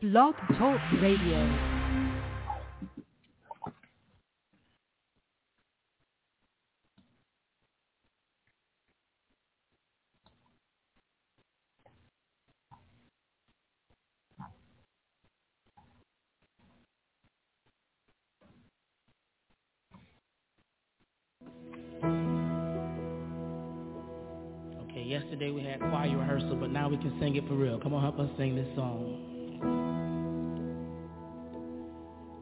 Blog Talk Radio. can sing it for real. Come on, help us sing this song.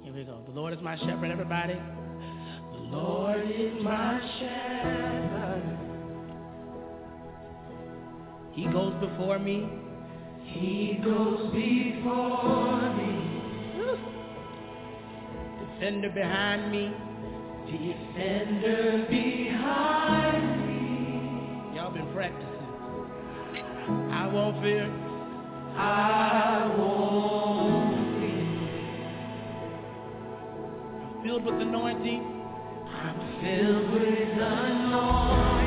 Here we go. The Lord is my shepherd, everybody. The Lord is my shepherd. He goes before me. He goes before me. Defender behind me. Defender behind me. Y'all been practicing won't fear. I won't fear. I'm filled with anointing. I'm filled with anointing.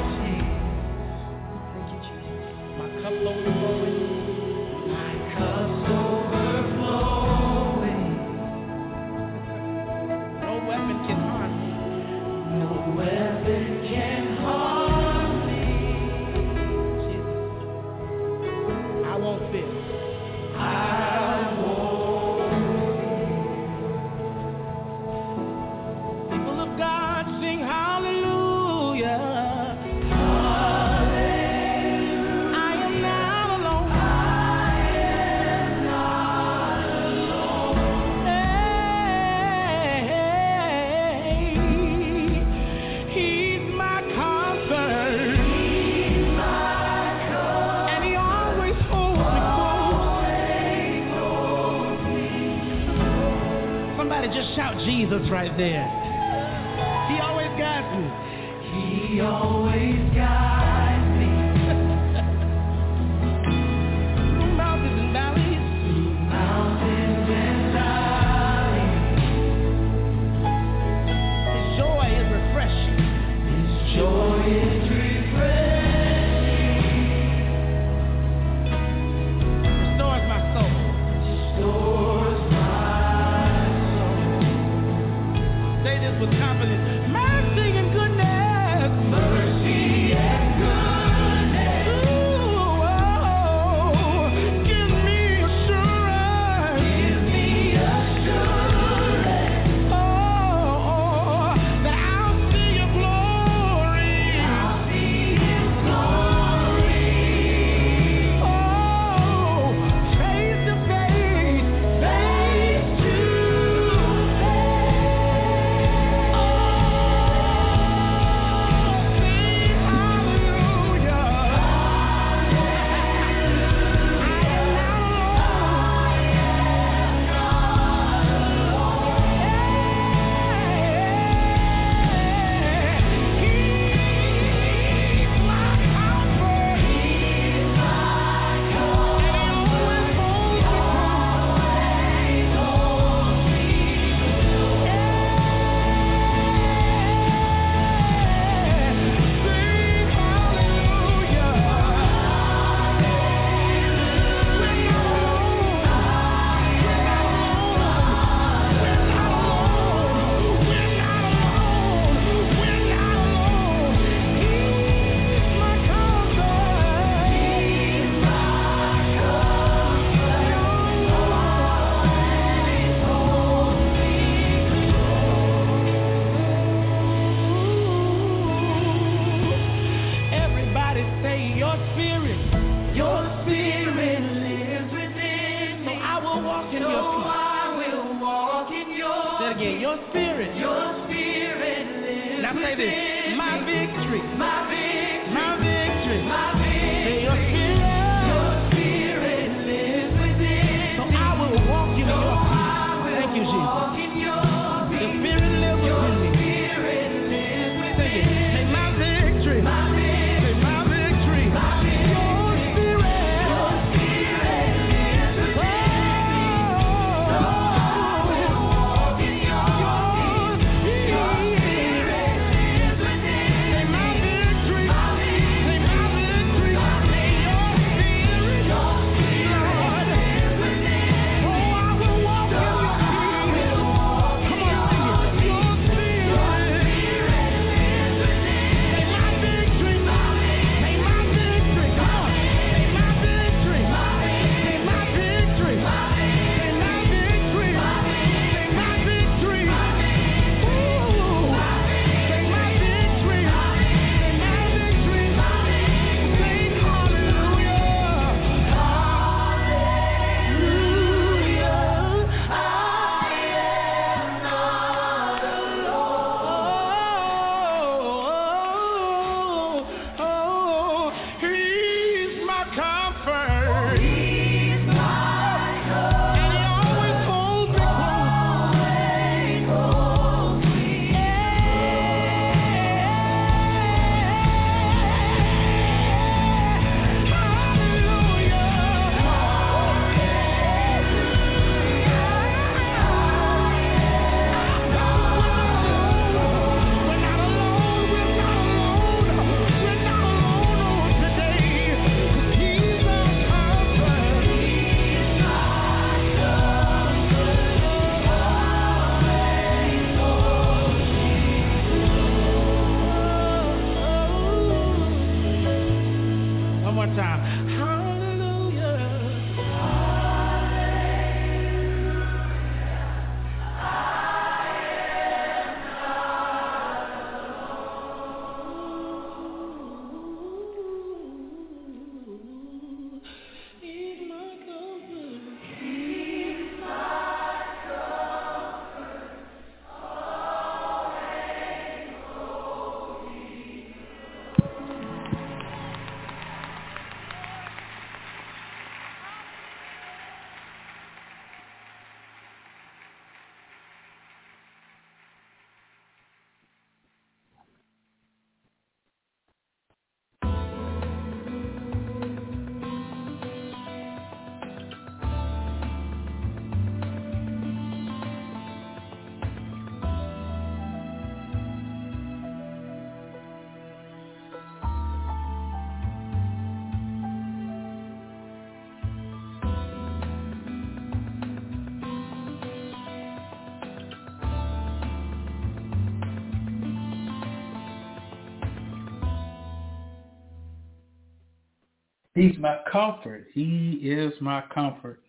He's my comfort. He is my comfort.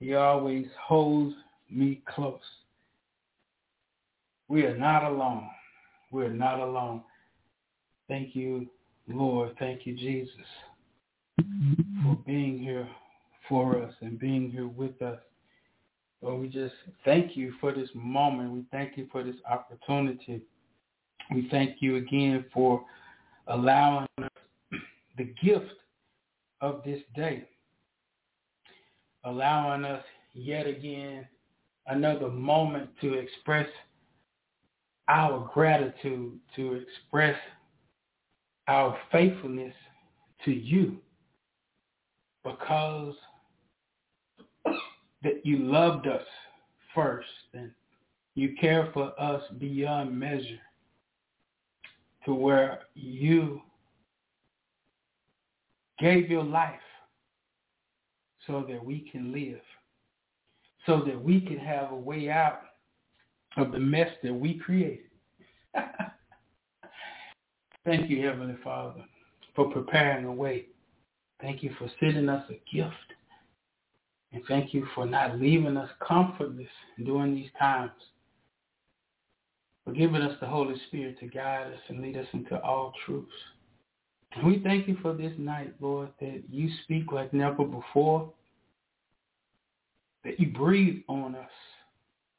He always holds me close. We are not alone. We are not alone. Thank you, Lord. Thank you, Jesus, for being here for us and being here with us. Lord, we just thank you for this moment. We thank you for this opportunity. We thank you again for allowing us the gift of this day, allowing us yet again another moment to express our gratitude, to express our faithfulness to you because that you loved us first and you care for us beyond measure to where you gave your life so that we can live, so that we can have a way out of the mess that we created. Thank you, Heavenly Father, for preparing a way. Thank you for sending us a gift. And thank you for not leaving us comfortless during these times. For giving us the Holy Spirit to guide us and lead us into all truths. And we thank you for this night, Lord, that you speak like never before, that you breathe on us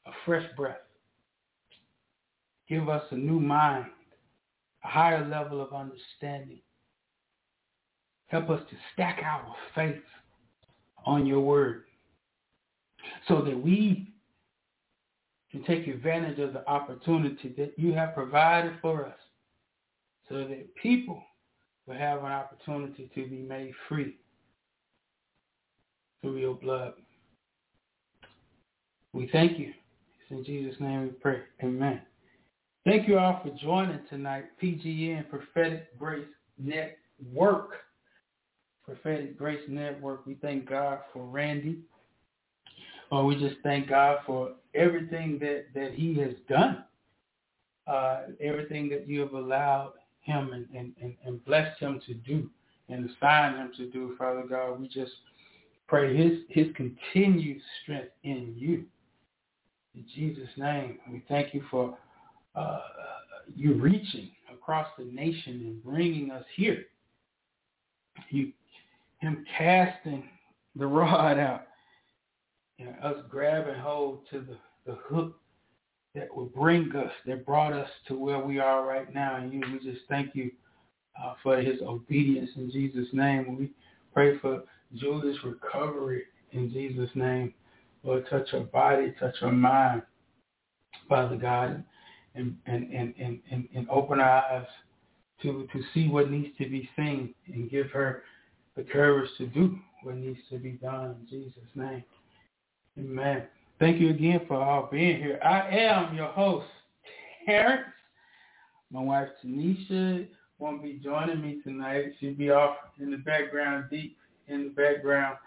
a fresh breath. Give us a new mind, a higher level of understanding. Help us to stack our faith on your word so that we can take advantage of the opportunity that you have provided for us so that people will have an opportunity to be made free through your blood. We thank you. It's in Jesus' name we pray. Amen. Thank you all for joining tonight. PGN Prophetic Grace Network. Prophetic Grace Network. We thank God for Randy. Oh, we just thank God for everything that, that he has done. Uh, everything that you have allowed him and, and, and, and blessed him to do and assigned him to do, Father God. We just pray his, his continued strength in you. In Jesus' name, we thank you for uh, you reaching across the nation and bringing us here. You, him casting the rod out, and us grabbing hold to the, the hook that will bring us, that brought us to where we are right now. And you, we just thank you uh, for his obedience in Jesus' name. We pray for Julie's recovery in Jesus' name. Lord, touch her body, touch her mind, Father God, and, and, and, and, and, and open our eyes to, to see what needs to be seen and give her the courage to do what needs to be done in Jesus' name. Amen. Thank you again for all being here. I am your host, Terence. My wife, Tanisha, won't be joining me tonight. She'll be off in the background, deep in the background.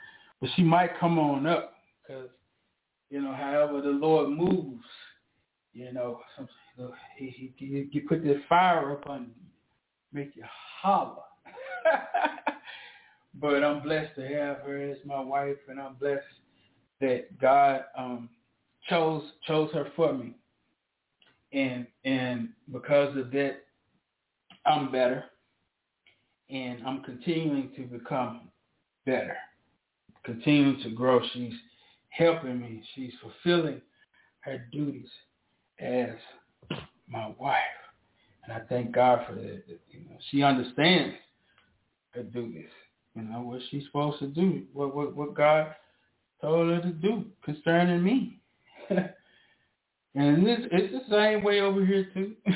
But she might come on up because, you know, however the Lord moves, you know, he, he, he put this fire up on you, make you holler. but I'm blessed to have her as my wife, and I'm blessed that God um, chose chose her for me, and and because of that, I'm better, and I'm continuing to become better, continuing to grow. She's helping me. She's fulfilling her duties as my wife, and I thank God for that. You know, she understands her duties. You know what she's supposed to do. What what what God told her to do concerning me. and this it's the same way over here too.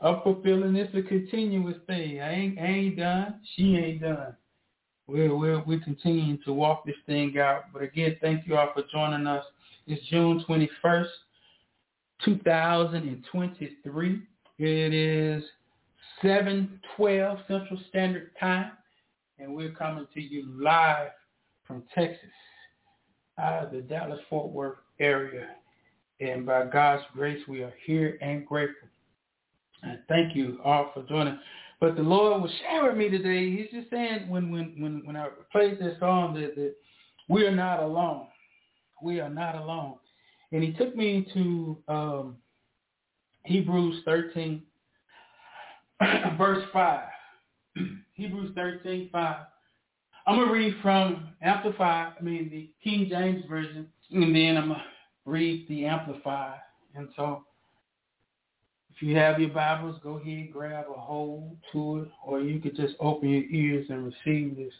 I'm fulfilling this a continuous thing. I ain't I ain't done. She ain't done. We're we're we're continuing to walk this thing out. But again, thank you all for joining us. It's June twenty first, two thousand and twenty three. It is seven twelve Central Standard Time, and we're coming to you live from Texas, out of the Dallas-Fort Worth area. And by God's grace, we are here and grateful. And thank you all for joining. But the Lord was sharing me today. He's just saying when when when when I played this song that, that we are not alone. We are not alone. And he took me to um, Hebrews 13, verse 5. Hebrews 13, 5. I'm to read from Amplified, I mean the King James Version, and then I'm to read the Amplified. And so if you have your Bibles, go ahead, and grab a hold to it, or you could just open your ears and receive this.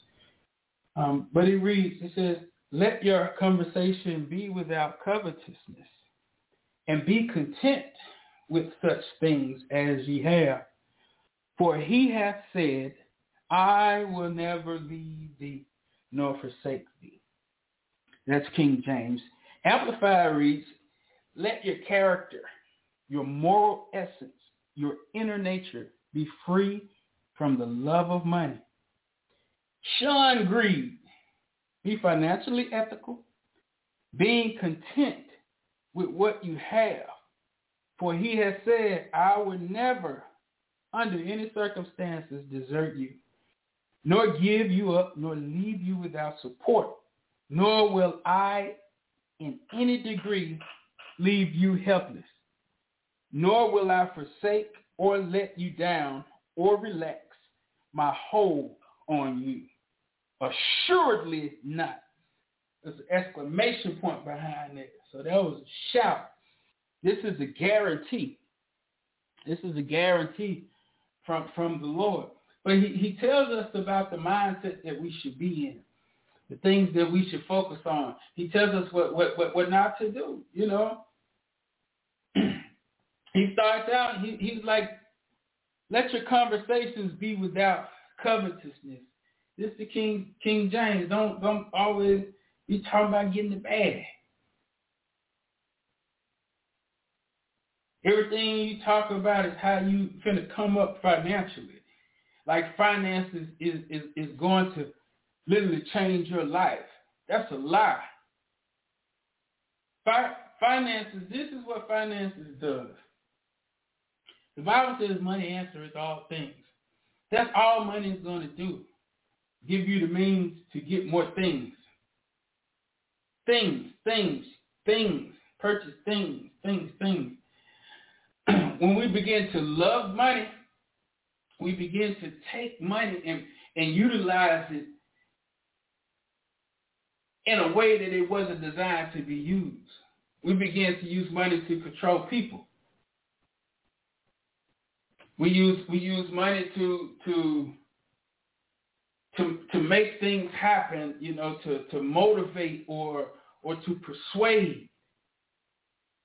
Um, but it reads, it says, let your conversation be without covetousness, and be content with such things as ye have. For he hath said, I will never leave thee nor forsake thee. That's King James. Amplified reads, let your character, your moral essence, your inner nature be free from the love of money. Shun greed. Be financially ethical. Being content with what you have. For he has said, I will never, under any circumstances, desert you nor give you up, nor leave you without support, nor will I in any degree leave you helpless, nor will I forsake or let you down or relax my hold on you. Assuredly not. There's an exclamation point behind it. So that was a shout. This is a guarantee. This is a guarantee from, from the Lord. But he, he tells us about the mindset that we should be in, the things that we should focus on. He tells us what, what, what, what not to do, you know. he starts out, he, he's like, let your conversations be without covetousness. This is the King King James. Don't don't always be talking about getting the bag. Everything you talk about is how you finna come up financially like finances is, is, is going to literally change your life. That's a lie. Fi- finances, this is what finances does. The Bible says money answers all things. That's all money is going to do. Give you the means to get more things. Things, things, things. Purchase things, things, things. when we begin to love money, we begin to take money and, and utilize it in a way that it wasn't designed to be used. We begin to use money to control people. We use we use money to to to to make things happen, you know, to to motivate or or to persuade,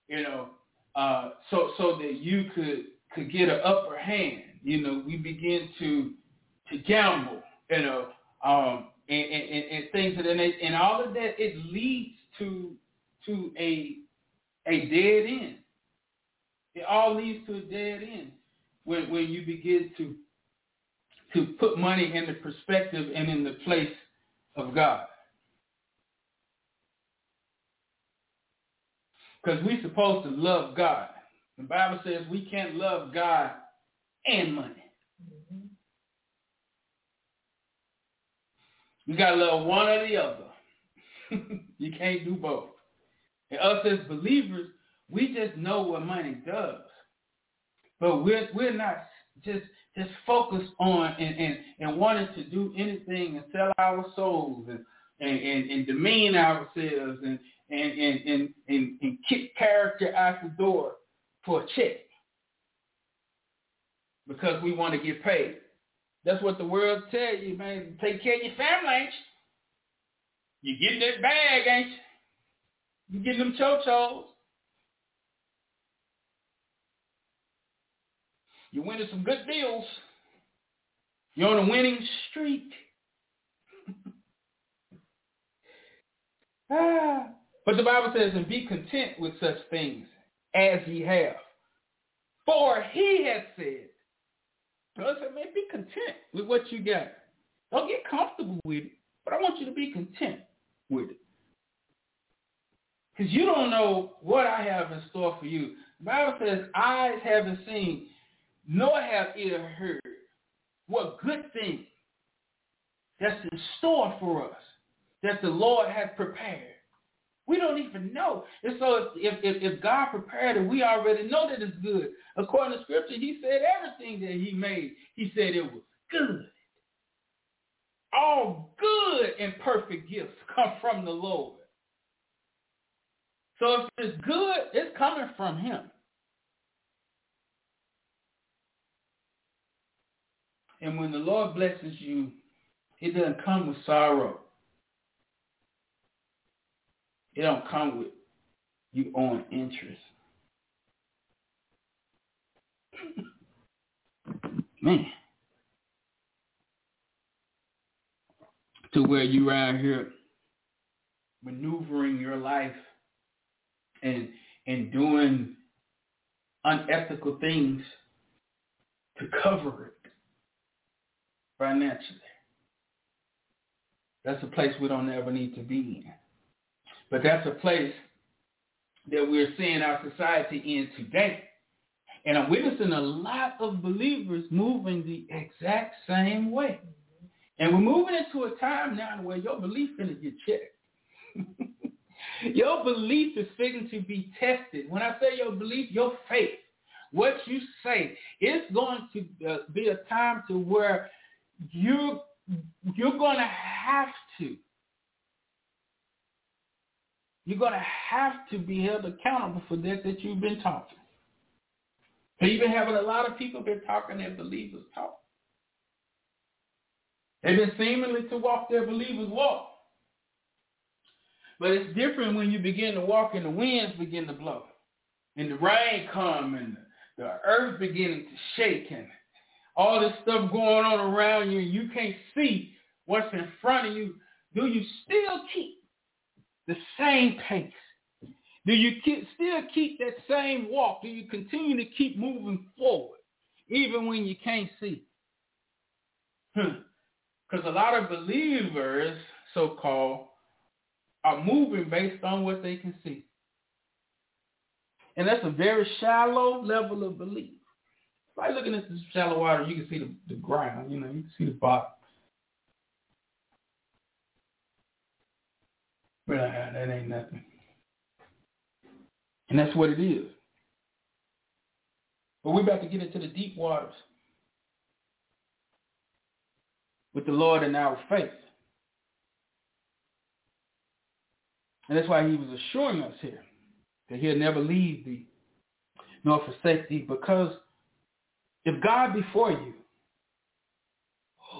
you know, uh, so so that you could could get an upper hand you know, we begin to to gamble, you know, um, and, and, and things of that nature. And all of that, it leads to to a a dead end. It all leads to a dead end when when you begin to to put money in the perspective and in the place of God. Because we're supposed to love God. The Bible says we can't love God and money. Mm-hmm. You got to love one or the other. you can't do both. And us as believers, we just know what money does. But we're we're not just just focused on and, and, and wanting to do anything and sell our souls and, and, and, and demean ourselves and, and, and, and, and, and kick character out the door for a check because we want to get paid. That's what the world tell you, man. Take care of your family, ain't you? You getting that bag, ain't you? You getting them cho-chos. You're winning some good deals. You're on a winning streak. ah. But the Bible says, and be content with such things as ye have. For he has said, I said, man, be content with what you got. Don't get comfortable with it, but I want you to be content with it. Because you don't know what I have in store for you. The Bible says, eyes haven't seen, nor have ear heard what good thing that's in store for us that the Lord has prepared. We don't even know. And so if, if, if God prepared it, we already know that it's good. According to scripture, he said everything that he made, he said it was good. All good and perfect gifts come from the Lord. So if it's good, it's coming from him. And when the Lord blesses you, it doesn't come with sorrow. It don't come with you owing interest. Man. To where you around here maneuvering your life and and doing unethical things to cover it financially. That's a place we don't ever need to be in. But that's a place that we're seeing our society in today. And I'm witnessing a lot of believers moving the exact same way. And we're moving into a time now where your belief is going to get checked. your belief is fitting to be tested. When I say your belief, your faith, what you say, it's going to uh, be a time to where you you're going to have to you're going to have to be held accountable for that that you've been talking. So you've been having a lot of people been talking their believers talk. They've been seemingly to walk their believers walk. But it's different when you begin to walk and the winds begin to blow. And the rain come and the earth beginning to shake and all this stuff going on around you and you can't see what's in front of you. Do you still keep the same pace? Do you keep, still keep that same walk? Do you continue to keep moving forward even when you can't see? Hmm. Because a lot of believers, so-called, are moving based on what they can see. And that's a very shallow level of belief. By looking at the shallow water, you can see the, the ground, you know, you can see the bottom. But uh, that ain't nothing. And that's what it is. But we're about to get into the deep waters with the Lord in our faith. And that's why he was assuring us here that he'll never leave thee nor forsake thee because if God be for you,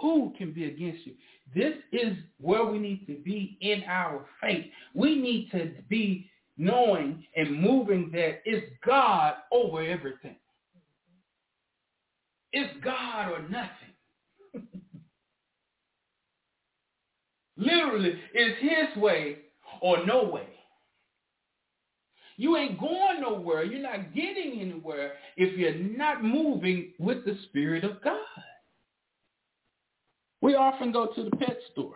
who can be against you? This is where we need to be in our faith. We need to be knowing and moving that it's God over everything. It's God or nothing. Literally, it's his way or no way. You ain't going nowhere. You're not getting anywhere if you're not moving with the Spirit of God. We often go to the pet store.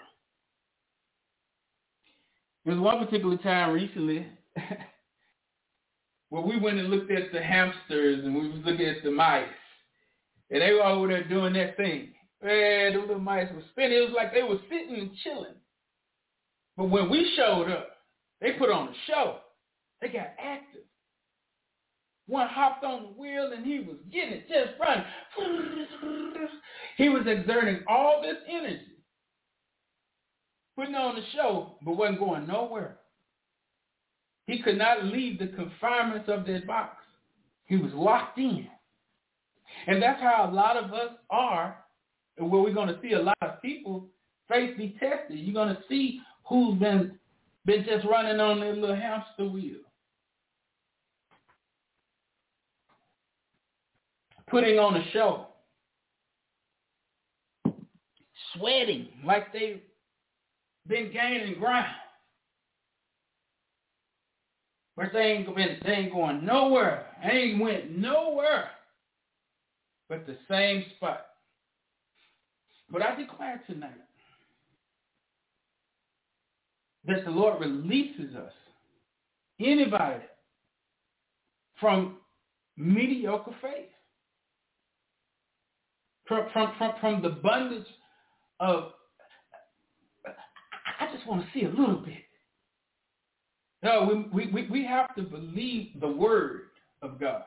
There was one particular time recently where we went and looked at the hamsters and we was looking at the mice. And they were over there doing that thing. Man, the little mice were spinning. It was like they were sitting and chilling. But when we showed up, they put on a show. They got active. One hopped on the wheel and he was getting it, just running. He was exerting all this energy, putting on the show, but wasn't going nowhere. He could not leave the confinements of that box. He was locked in. And that's how a lot of us are, and where we're going to see a lot of people faith be tested. You're going to see who's been been just running on their little hamster wheel. Putting on a show. Sweating like they've been gaining ground. But they ain't, been, they ain't going nowhere. They ain't went nowhere but the same spot. But I declare tonight that the Lord releases us, anybody, from mediocre faith. From, from, from, from the abundance of, I just want to see a little bit. No, we, we, we have to believe the word of God.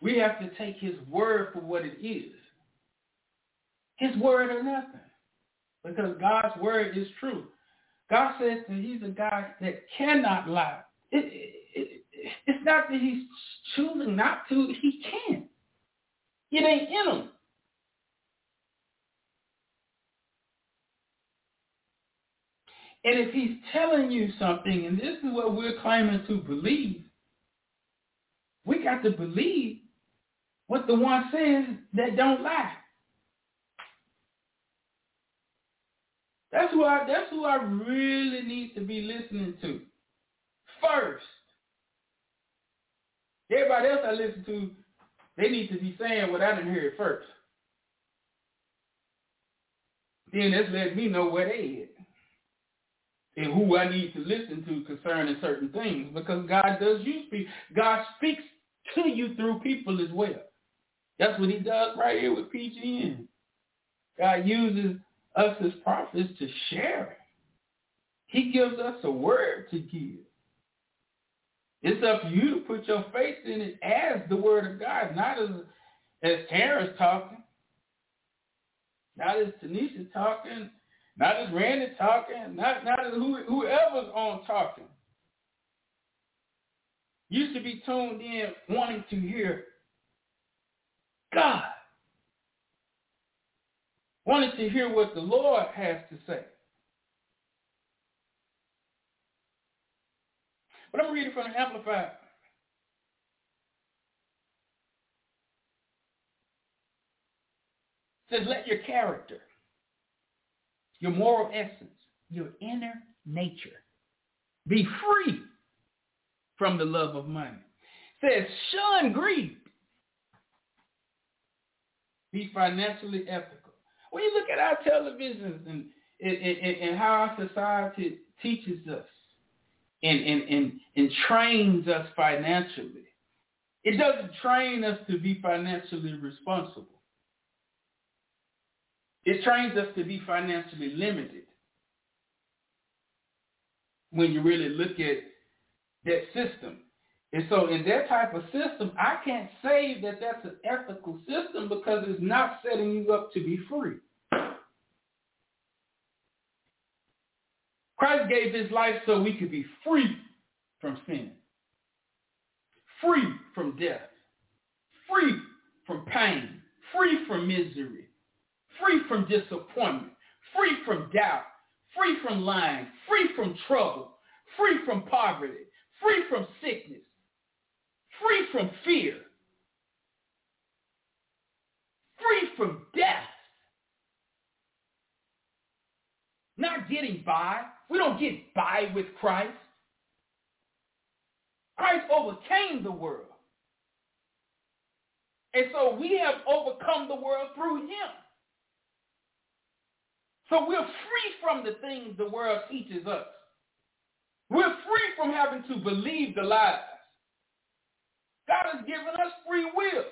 We have to take his word for what it is. His word or nothing. Because God's word is true. God says that he's a God that cannot lie. It, it, it, it's not that he's choosing not to. He can. It ain't in him. And if he's telling you something, and this is what we're claiming to believe, we got to believe what the one says that don't lie. That's who I that's who I really need to be listening to. First. Everybody else I listen to, they need to be saying what I didn't hear first. Then that's letting me know where they at and who I need to listen to concerning certain things because God does use people. God speaks to you through people as well. That's what he does right here with PGN. God uses us as prophets to share. He gives us a word to give. It's up to you to put your faith in it as the word of God, not as as Tara's talking, not as Tanisha's talking, not as Randy talking, not not as who, whoever's on talking. You should be tuned in wanting to hear God. Wanting to hear what the Lord has to say. But I'm reading from the Amplified. It says, let your character your moral essence, your inner nature. Be free from the love of money. It says, shun greed. Be financially ethical. When you look at our televisions and, and, and, and how our society teaches us and, and, and, and trains us financially, it doesn't train us to be financially responsible. It trains us to be financially limited. When you really look at that system. And so in that type of system, I can't say that that's an ethical system because it's not setting you up to be free. Christ gave his life so we could be free from sin, free from death, free from pain, free from misery, free from disappointment, free from doubt, free from lying, free from trouble, free from poverty, free from sickness, free from fear, free from death. Not getting by. We don't get by with Christ. Christ overcame the world. And so we have overcome the world through him. So we're free from the things the world teaches us. We're free from having to believe the lies. God has given us free will.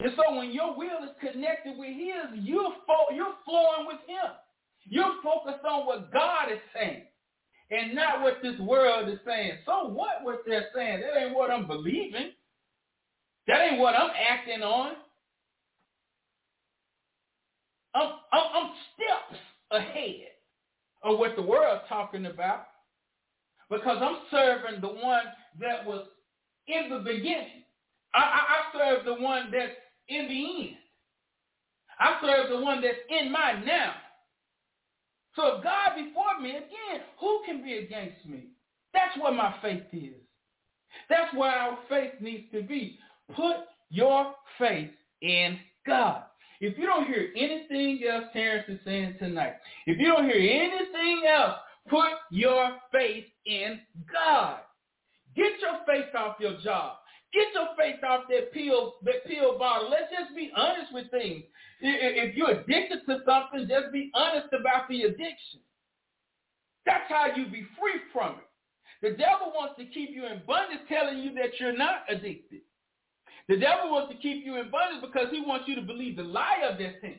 And so when your will is connected with his, you're, flowing with him. You're focused on what God is saying and not what this world is saying. So what what they're saying? That ain't what I'm believing. That ain't what I'm acting on. I'm, I'm, I'm steps ahead of what the world's talking about because I'm serving the one that was in the beginning. I, I, I serve the one that's in the end. I serve the one that's in my now. So if God before me, again, who can be against me? That's what my faith is. That's where our faith needs to be. Put your faith in God. If you don't hear anything else Terence is saying tonight, if you don't hear anything else, put your faith in God. Get your faith off your job. Get your faith off that pill, that pill bottle. Let's just be honest with things. If you're addicted to something, just be honest about the addiction. That's how you be free from it. The devil wants to keep you in bondage telling you that you're not addicted. The devil wants to keep you in bondage because he wants you to believe the lie of this thing.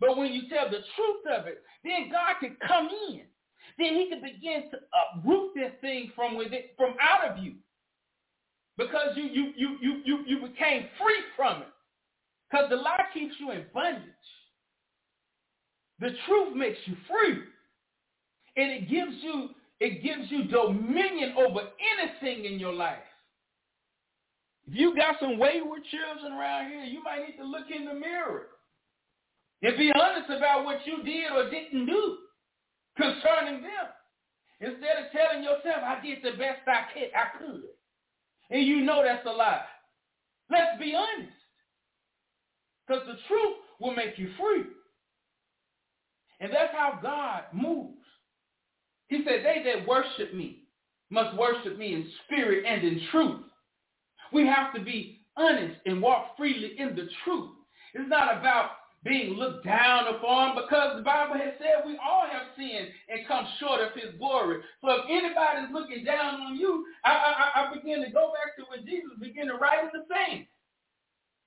But when you tell the truth of it, then God can come in. Then he can begin to uproot this thing from within, from out of you. Because you you you you you, you became free from it. Because the lie keeps you in bondage. The truth makes you free. And it gives you it gives you dominion over anything in your life. If you got some wayward children around here, you might need to look in the mirror and be honest about what you did or didn't do concerning them. Instead of telling yourself, I did the best I could, I could. And you know that's a lie. Let's be honest. Because the truth will make you free. And that's how God moves. He said, they that worship me must worship me in spirit and in truth. We have to be honest and walk freely in the truth. It's not about being looked down upon because the Bible has said we all have sinned and come short of his glory. So if anybody's looking down on you, I, I, I begin to go back to what Jesus began to write in the sand.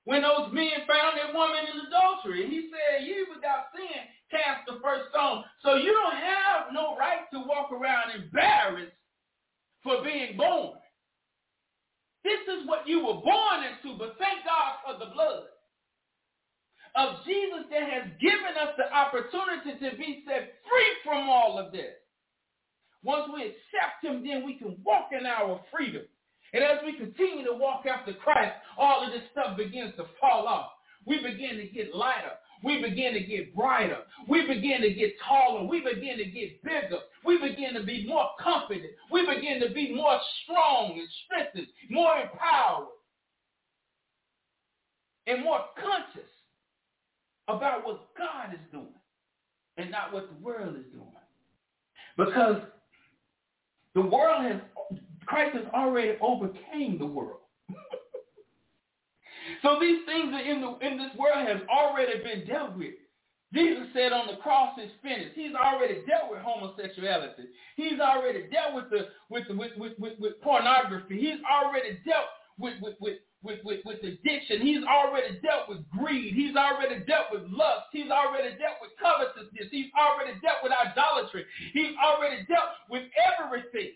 When those men found that woman in adultery, he said, you without sin cast the first stone. So you don't have no right to walk around embarrassed for being born. This is what you were born into, but thank God for the blood of Jesus that has given us the opportunity to be set free from all of this. Once we accept him, then we can walk in our freedom. And as we continue to walk after Christ, all of this stuff begins to fall off. We begin to get lighter. We begin to get brighter. We begin to get taller. We begin to get bigger. We begin to be more confident. We begin to be more strong and strengthened, more empowered, and more conscious about what God is doing and not what the world is doing. Because the world has, Christ has already overcame the world. So these things in the in this world has already been dealt with. Jesus said on the cross is finished. He's already dealt with homosexuality. He's already dealt with the with the, with, with, with, with pornography. He's already dealt with with, with with, with, with addiction. He's already dealt with greed. He's already dealt with lust. He's already dealt with covetousness. He's already dealt with idolatry. He's already dealt with everything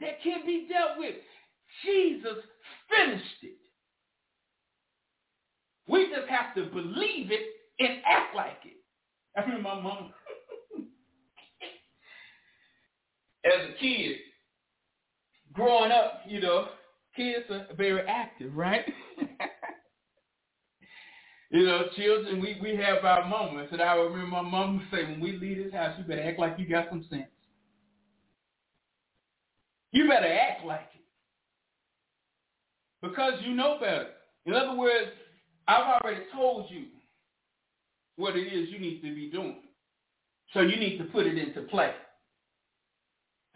that can be dealt with. Jesus finished it. We just have to believe it and act like it. I remember my mom as a kid, growing up, you know, kids are very active, right? you know, children, we, we have our moments. And I remember my mom would say, when we leave this house, you better act like you got some sense. You better act like it because you know better. In other words, I've already told you what it is you need to be doing. So you need to put it into play.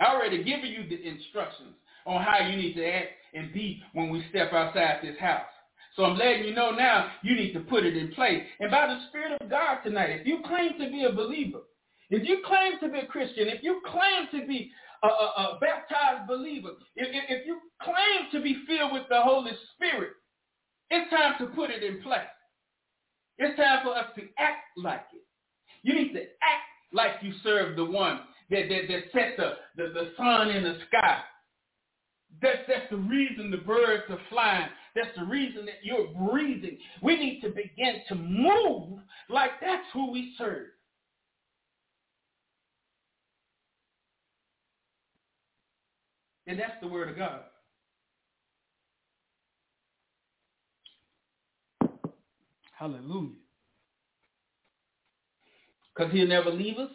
I already given you the instructions on how you need to act and be when we step outside this house. So I'm letting you know now you need to put it in place. And by the Spirit of God tonight, if you claim to be a believer, if you claim to be a Christian, if you claim to be a, a, a baptized believer, if, if, if you claim to be filled with the Holy Spirit, it's time to put it in place. It's time for us to act like it. You need to act like you serve the one that, that, that set the, the, the sun in the sky. That's, that's the reason the birds are flying. That's the reason that you're breathing. We need to begin to move like that's who we serve. And that's the word of God. Hallelujah. Because he'll never leave us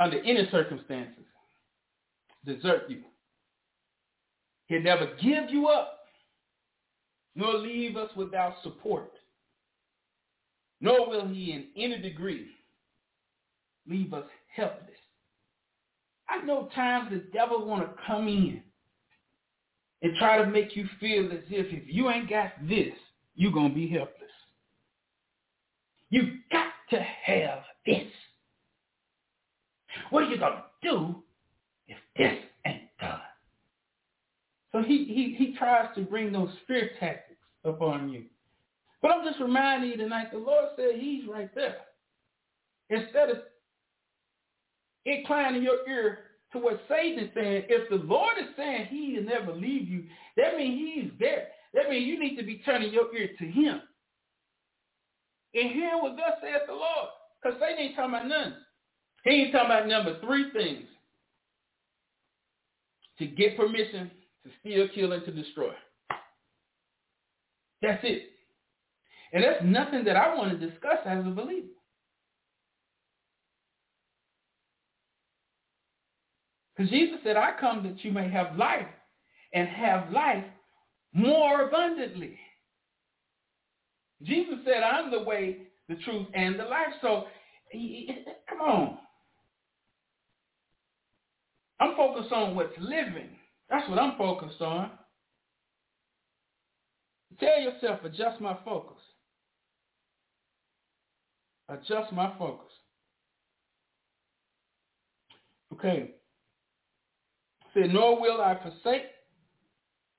under any circumstances, desert you. He'll never give you up, nor leave us without support. Nor will he in any degree leave us helpless. I know times the devil want to come in and try to make you feel as if if you ain't got this, you're going to be helpless. You got to have this. What are you going to do this ain't done? So he, he he tries to bring those fear tactics upon you. But I'm just reminding you tonight, the Lord said he's right there. Instead of inclining your ear to what Satan is saying, if the Lord is saying he will never leave you, that means he's there. That means you need to be turning your ear to him. And hearing what thus saith the Lord. Because Satan ain't talking about none. He ain't talking about number three things. To get permission to steal, kill, and to destroy. That's it. And that's nothing that I want to discuss as a believer. Because Jesus said, I come that you may have life and have life more abundantly. Jesus said, I'm the way, the truth, and the life. So, come on. I'm focused on what's living. That's what I'm focused on. Tell yourself, adjust my focus. Adjust my focus. Okay. Say, nor will I forsake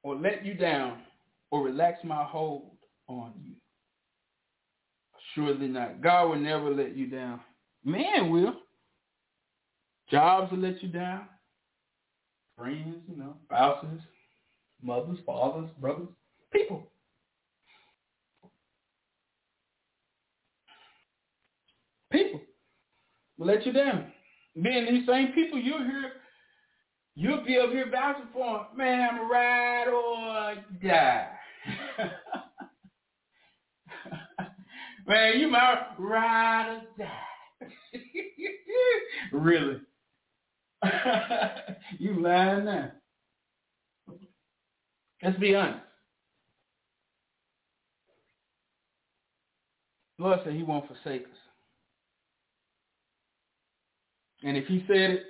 or let you down or relax my hold on you. Surely not. God will never let you down. Man will. Jobs will let you down. Friends, you know, spouses, mothers, fathers, brothers, people. People will let you down. Being these same people, you'll hear, you'll be up here vouching for them. Man, I'm a ride or die. Man, you might ride or die. really? you lying now. Let's be honest. Lord said he won't forsake us. And if he said it,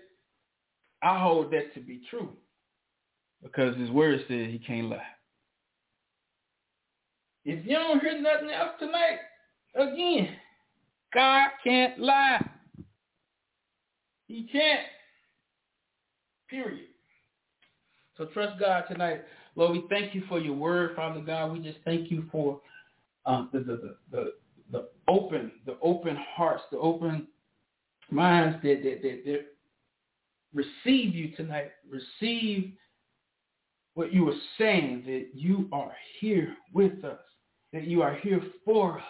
I hold that to be true. Because his word said he can't lie. If you don't hear nothing else tonight, again, God can't lie. He can't. Period. So trust God tonight. Lord, we thank you for your word, Father God. We just thank you for um, the, the, the, the, open, the open hearts, the open minds that, that, that, that receive you tonight, receive what you are saying, that you are here with us, that you are here for us,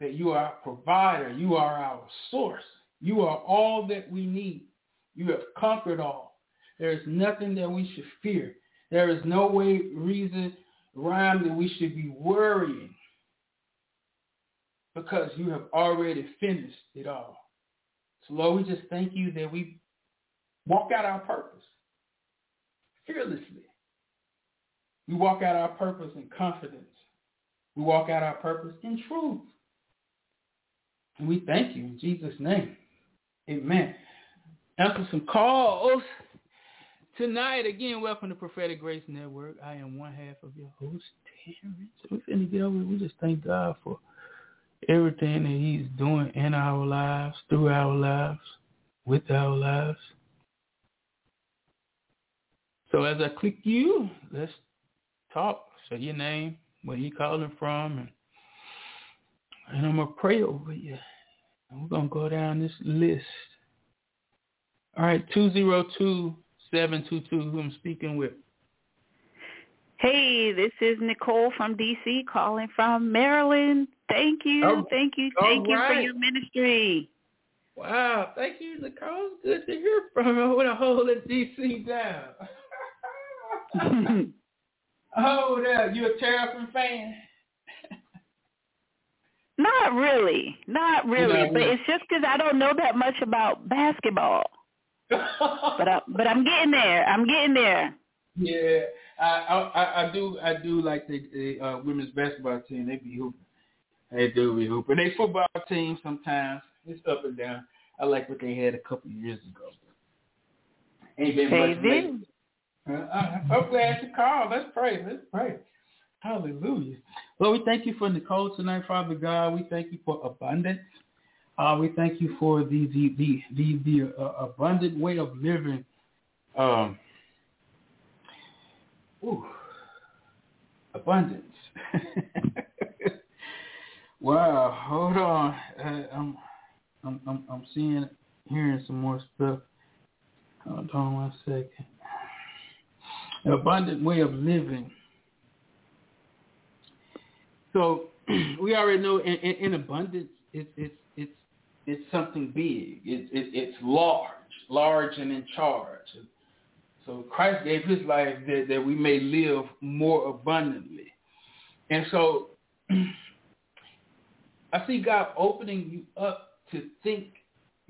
that you are our provider, you are our source, you are all that we need. You have conquered all. There is nothing that we should fear. There is no way, reason, rhyme that we should be worrying because you have already finished it all. So Lord, we just thank you that we walk out our purpose fearlessly. We walk out our purpose in confidence. We walk out our purpose in truth. And we thank you in Jesus' name. Amen. Answer some calls. Tonight, again, welcome to Prophetic Grace Network. I am one half of your host, Terence. We're finna get over. We just thank God for everything that he's doing in our lives, through our lives, with our lives. So as I click you, let's talk. Say your name, where you calling from, and, and I'm going to pray over you. And we're going to go down this list. All right, 202-722, who I'm speaking with. Hey, this is Nicole from DC calling from Maryland. Thank you, Oh, thank you, thank you for your ministry. Wow, thank you, Nicole. Good to hear from you. Going to hold it DC down. Hold up. You a Terrapin fan? not really, not really, Not but really. it's just because I don't know that much about basketball. But I, but I'm getting there. I'm getting there. yeah, I, I I- do I do like the, the uh, women's basketball team. They be hooping. They do be hooping. They football team sometimes. It's up and down. I like what they had a couple of years ago. Ain't been Hey, much. Uh, uh, I'm glad you called. Let's pray. Let's pray. Hallelujah. Lord, we thank you for Nicole tonight, Father God. We thank you for abundance. Uh, we thank you for the the the the, the, uh, abundant way of living um, ooh, abundance. wow, hold on. Uh, I'm, I'm, I'm, I'm seeing, hearing some more stuff. Hold on one second. An abundant way of living. So we already know in, in, in abundance, it's it's it's something big. It's it, it's large, large and in charge. So Christ gave his life that, that we may live more abundantly. And so I see God opening you up to think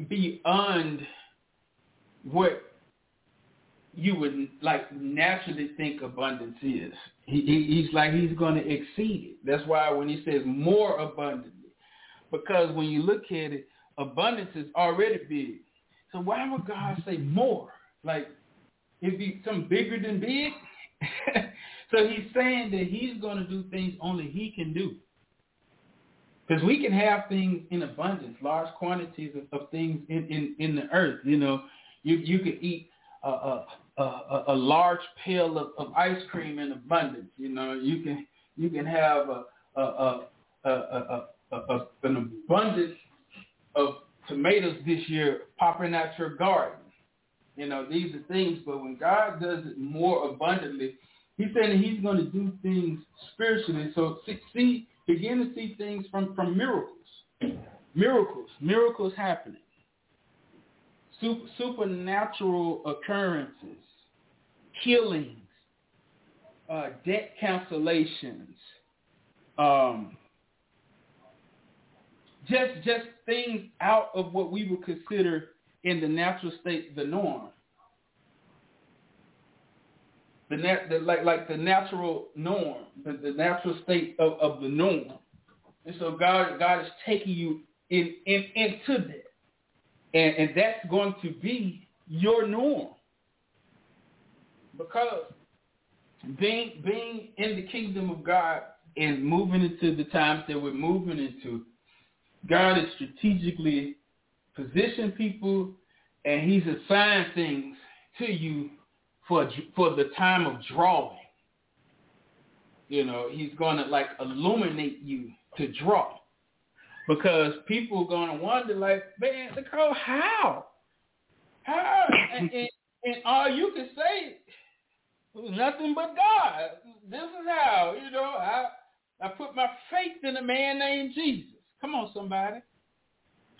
beyond what you would like naturally think abundance is. He, he, he's like he's going to exceed it. That's why when he says more abundantly, because when you look at it, abundance is already big. So why would God say more? Like it'd be something bigger than big. so he's saying that he's going to do things only he can do. Because we can have things in abundance, large quantities of, of things in, in, in the earth. You know, you you could eat a, a, a, a large pail of, of ice cream in abundance. You know, you can you can have a, a, a, a, a, a, a, an abundance of tomatoes this year popping out your garden. You know, these are things, but when God does it more abundantly, he's saying that he's going to do things spiritually. So see, begin to see things from, from miracles. Miracles, miracles happening. Super, supernatural occurrences, healings, uh, debt cancellations, um, just just things out of what we would consider in the natural state the norm. The, nat- the like like the natural norm, the, the natural state of, of the norm. And so God God is taking you in, in into that. And and that's going to be your norm. Because being being in the kingdom of God and moving into the times that we're moving into, God is strategically positioned people and he's assigned things to you for for the time of drawing. You know, he's going to like illuminate you to draw. Because people are going to wonder like, man, Nicole, how? How? and, and, and all you can say was nothing but God. This is how, you know, I I put my faith in a man named Jesus. Come on, somebody.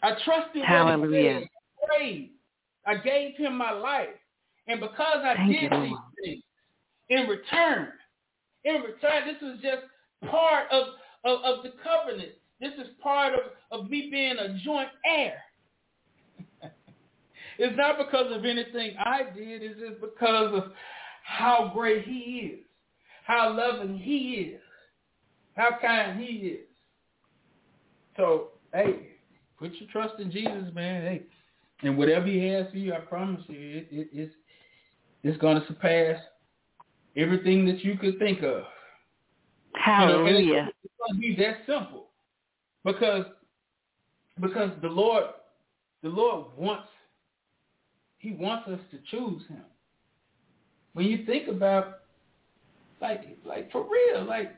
I trusted Hallelujah. what he said. I prayed. I gave him my life. And because I Thank did you, these things, in return, in return, this was just part of, of, of the covenant. This is part of, of me being a joint heir. it's not because of anything I did. It's just because of how great he is, how loving he is, how kind he is. So, hey, put your trust in Jesus, man. Hey, and whatever he has for you, I promise you, it, it, it's it's going to surpass everything that you could think of. You know, it's, it's going to be that simple because because the Lord the Lord wants he wants us to choose him. When you think about like like for real, like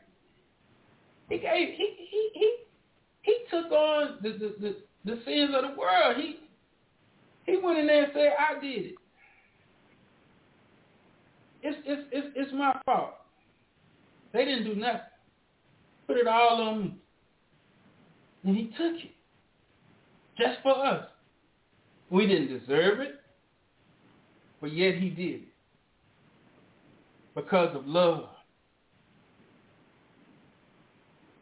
he gave he he he he took on the the, the, the sins of the world. He he went in there and said, I did it. It's it's it's it's my fault. They didn't do nothing. Put it all on me. And he took it. Just for us. We didn't deserve it, but yet he did it. Because of love.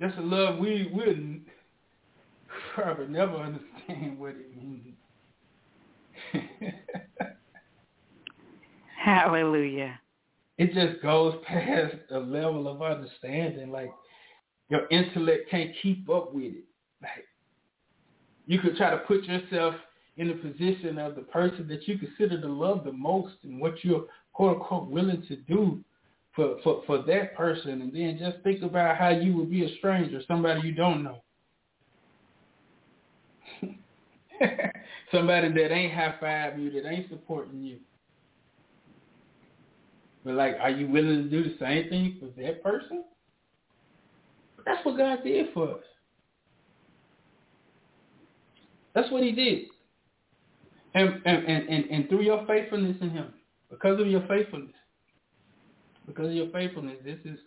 That's a love we we will probably never understand what it means. Hallelujah. it just goes past a level of understanding. Like your intellect can't keep up with it. Like you could try to put yourself in the position of the person that you consider to love the most and what you're quote unquote willing to do for, for, for that person and then just think about how you would be a stranger, somebody you don't know. somebody that ain't high five you, that ain't supporting you. But like, are you willing to do the same thing for that person? That's what God did for us. That's what he did. And, and, and, and, through your faithfulness in him, because of your faithfulness, because of your faithfulness, this is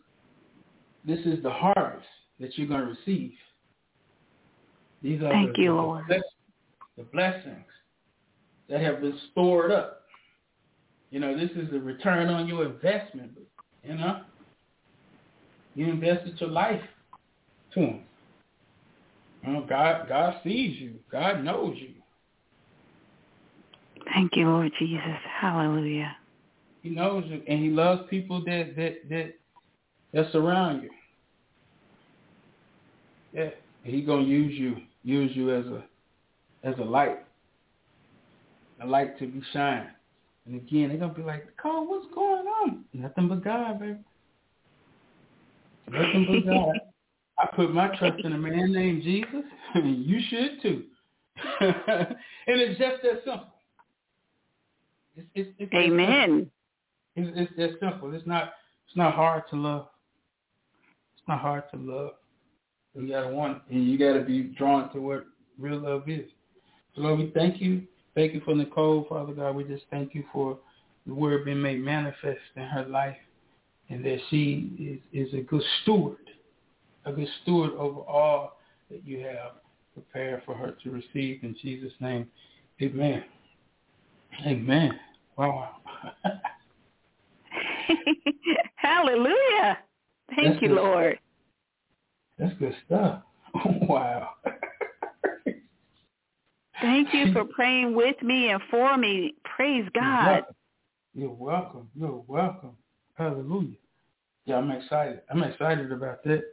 this is the harvest that you're going to receive. These are Thank the, you, Lord. The blessings that have been stored up. You know, this is the return on your investment. You know, you invested your life to him. You know, God, God sees you. God knows you. Thank you, Lord Jesus. Hallelujah. He knows you, and He loves people that that that that surround you. Yeah, He gonna use you, use you as a as a light, a light to be shined. And again, they're gonna be like, "Cole, what's going on?" Nothing but God, baby. Nothing but God. I put my trust in a man named Jesus, and you should too. and it's just that simple. It's, it's, it's that simple. Amen. It's, it's that simple. It's not. It's not hard to love. It's not hard to love. You gotta want, and you gotta be drawn to what real love is. So Lord, we thank you. Thank you for Nicole, Father God. We just thank you for the word being made manifest in her life, and that she is, is a good steward, a good steward over all that you have prepared for her to receive. In Jesus' name, Amen. Amen. Wow. Hallelujah. Thank That's you, good. Lord. That's good stuff. wow. Thank you for praying with me and for me. Praise God. You're welcome. You're welcome. Hallelujah. Yeah, I'm excited. I'm excited about that.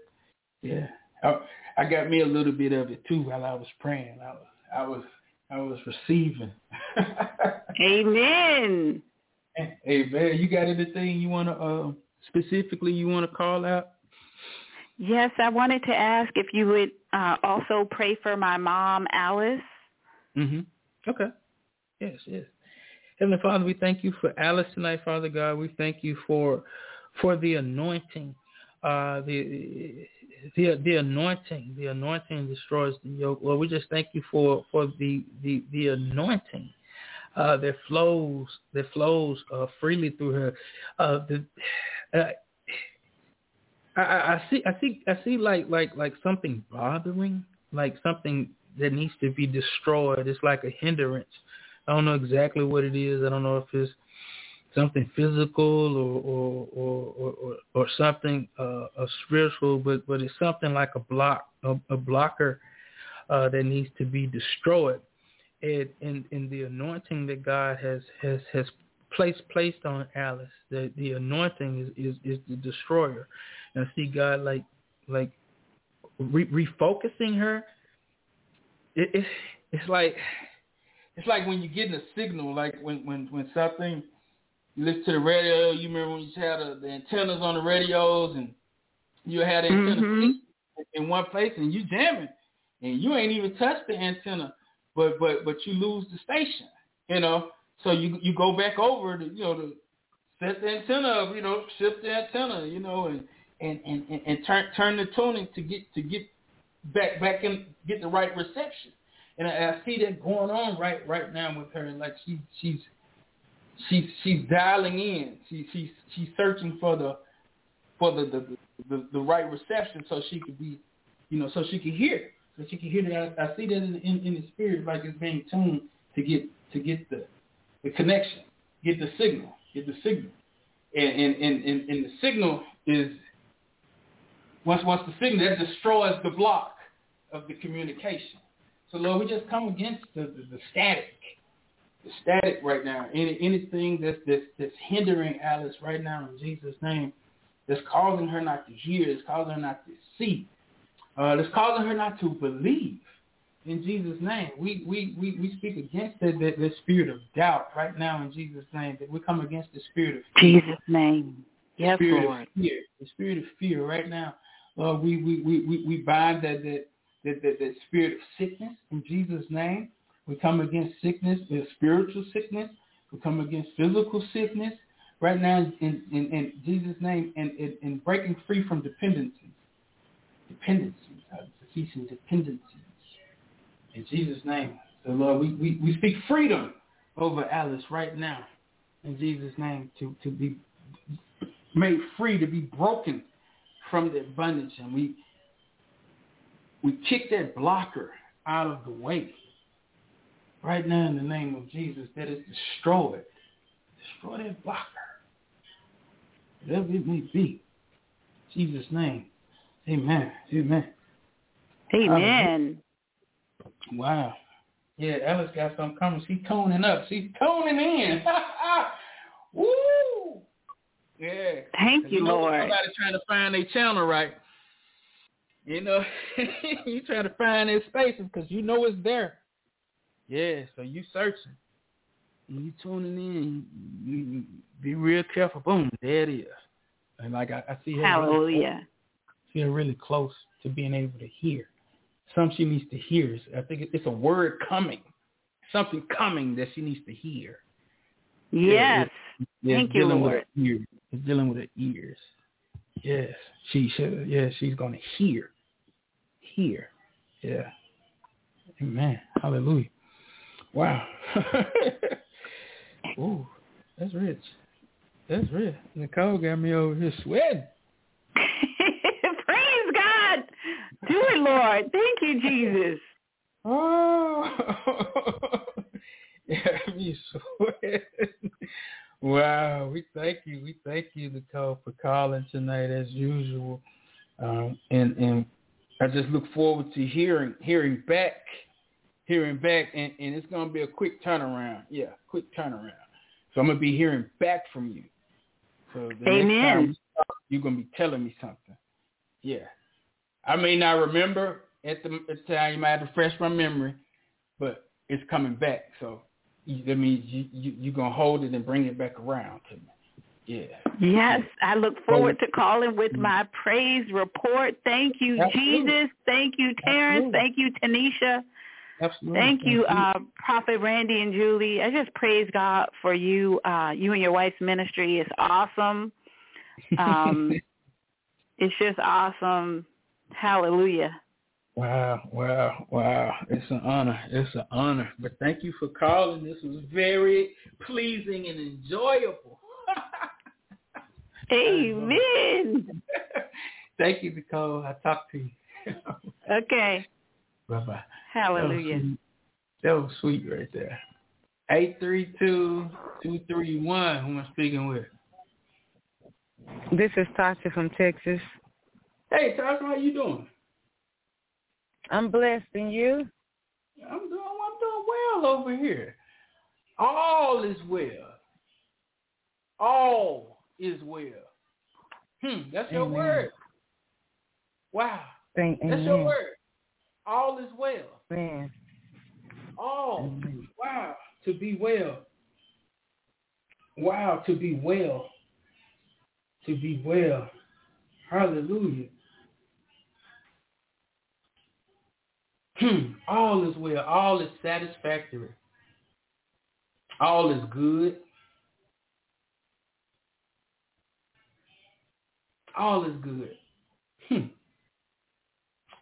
Yeah. I, I got me a little bit of it too while I was praying. I was I was I was receiving. Amen. hey man, you got anything you wanna uh specifically you wanna call out? Yes, I wanted to ask if you would uh, also pray for my mom, Alice. Mm-hmm. Okay. Yes, yes. Heavenly Father, we thank you for Alice tonight, Father God. We thank you for for the anointing. Uh, the the the anointing, the anointing destroys the yoke. Lord, we just thank you for for the the the anointing uh, that flows that flows uh, freely through her. Uh, the uh, I, I see I see I see like like like something bothering, like something that needs to be destroyed. It's like a hindrance. I don't know exactly what it is. I don't know if it's something physical or or or or, or something uh, spiritual, but but it's something like a block a, a blocker uh, that needs to be destroyed. And in the anointing that God has has has placed placed on Alice, the the anointing is is, is the destroyer. And I see God like like re- refocusing her. It, it it's like it's like when you're getting a signal, like when when when something you listen to the radio. You remember when you had uh, the antennas on the radios, and you had antenna Mhm. in one place, and you jamming, and you ain't even touched the antenna, but but but you lose the station, you know. So you you go back over to you know to set the antenna up, you know, shift the antenna, you know, and and and, and, and turn turn the tuning to get to get back back and get the right reception. And I, I see that going on right right now with her. Like she she's she's she's dialing in. She she's she's searching for the for the the, the the right reception so she could be you know so she can hear so she can hear that. I, I see that in, in in the spirit like it's being tuned to get to get the the connection, get the signal, get the signal, and and and and, and the signal is once once the signal that destroys the block of the communication. So Lord, we just come against the, the, the static, the static right now. Any anything that's that's that's hindering Alice right now in Jesus' name, that's causing her not to hear, that's causing her not to see, uh, that's causing her not to believe. In Jesus' name, we we we, we speak against the, that that spirit of doubt right now in Jesus' name. That we come against the spirit of fear Jesus' name. Yes, spirit Lord. of fear, the spirit of fear right now. Lord, we we we we, we bind that that, that that that spirit of sickness in Jesus' name. We come against sickness, the spiritual sickness. We come against physical sickness. right now in, in, in Jesus' name and in, in, breaking free from dependency. Dependencies, ceasing dependencies. In Jesus' name. So Lord, we, we, we speak freedom over Alice right now. In Jesus' name to, to be made free, to be broken from the abundance. And we we kick that blocker out of the way. Right now in the name of Jesus, that is destroyed. Destroy that blocker. Whatever it may be. In Jesus' name. Amen. Amen. Amen. Wow. Yeah, Alice got something coming. She's toning up. She's toning in. Woo! Yeah. Thank you, Lord. Somebody trying to find their channel right. You know, you trying to find their spaces because you know it's there. Yeah, so you searching. And you tuning in. You, be real careful. Boom, there it is. And like I, I see her. Hallelujah. Really see her really close to being able to hear. Some she needs to hear. I think it's a word coming. Something coming that she needs to hear. Yes. Yeah, Thank you, Lord. It's dealing with her ears. Yes. She should. Yeah, she's going to hear. Hear. Yeah. Amen. Hallelujah. Wow. Ooh, that's rich. That's rich. Nicole got me over here sweating. Praise God. Do it, Lord. Thank you, Jesus. Oh. yeah, me sweating. Wow, we thank you. We thank you, Nicole, for calling tonight as usual. Um, and and I just look forward to hearing hearing back, hearing back, and, and it's gonna be a quick turnaround. Yeah, quick turnaround. So I'm gonna be hearing back from you. So the Amen. next time talk, you're gonna be telling me something. Yeah, I may not remember at the, at the time. You might have to refresh my memory, but it's coming back. So that means you, you you're gonna hold it and bring it back around to me. Yeah. Yes, I look forward to calling with my praise report. Thank you, Absolutely. Jesus. Thank you, Terence. Absolutely. Thank you, Tanisha. Absolutely. Thank you, uh, Prophet Randy and Julie. I just praise God for you. Uh, you and your wife's ministry is awesome. Um, it's just awesome. Hallelujah. Wow, wow, wow. It's an honor. It's an honor. But thank you for calling. This was very pleasing and enjoyable. Amen. thank you, Nicole. I talked to you. Okay. Bye-bye. Hallelujah. That was sweet right there. 832-231, who am I speaking with? This is Tasha from Texas. Hey, Tasha, how you doing? I'm blessed, and you? I'm doing, I'm doing well over here. All is well. All is well. Hmm, that's your word. Wow, Thank that's amen. your word. All is well. Man. All. Amen. Wow, to be well. Wow, to be well. To be well. Hallelujah. Hmm. All is well. All is satisfactory. All is good. All is good. Hmm.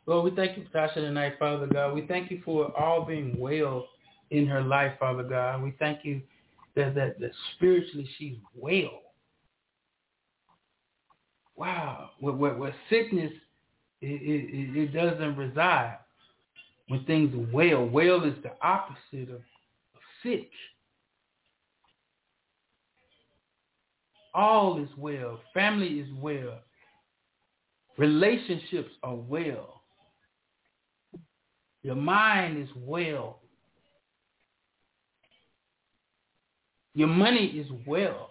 Lord, we thank you for Tasha tonight, Father God. We thank you for all being well in her life, Father God. We thank you that that, that spiritually she's well. Wow. Where, where, where sickness it, it, it doesn't reside. When things are well, well is the opposite of, of sick. All is well. Family is well. Relationships are well. Your mind is well. Your money is well.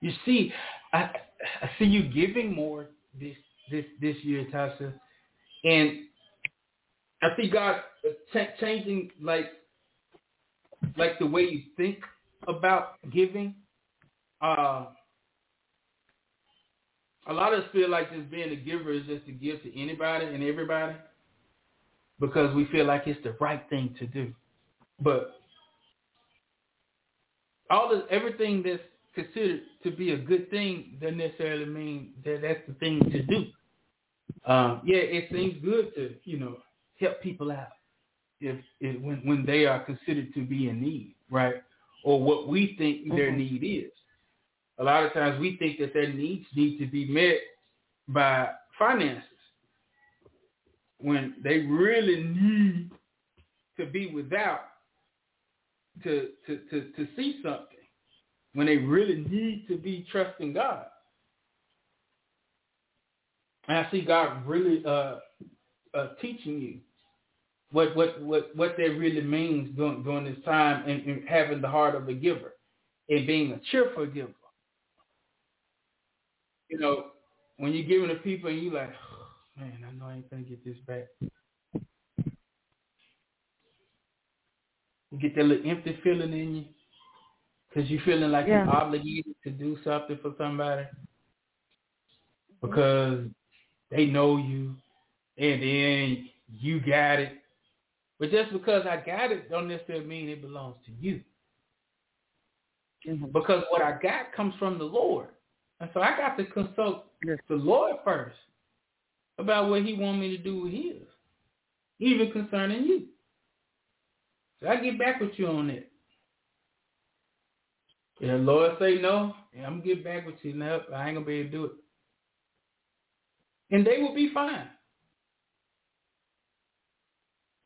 You see, I, I see you giving more this this this year, Tasha, and I see God changing like like the way you think about giving. Uh, a lot of us feel like just being a giver is just to give to anybody and everybody because we feel like it's the right thing to do. But all the everything that's considered to be a good thing doesn't necessarily mean that that's the thing to do. Um, yeah, it seems good to you know help people out if, if when when they are considered to be in need, right? Or what we think mm-hmm. their need is. A lot of times we think that their needs need to be met by finances when they really need to be without to to to, to see something when they really need to be trusting God. And I see God really uh, uh, teaching you what what what what that really means during during this time and, and having the heart of a giver and being a cheerful giver. You know, when you're giving to people and you like, oh, man, I know I ain't gonna get this back. You get that little empty feeling in you because you're feeling like yeah. you're obligated to do something for somebody mm-hmm. because they know you and then you got it. But just because I got it don't necessarily mean it belongs to you. Mm-hmm. Because what I got comes from the Lord. And so I got to consult yes. the Lord first about what he want me to do with his, even concerning you. So I get back with you on that. And the Lord say no, and I'm gonna get back with you. No, I ain't gonna be able to do it. And they will be fine.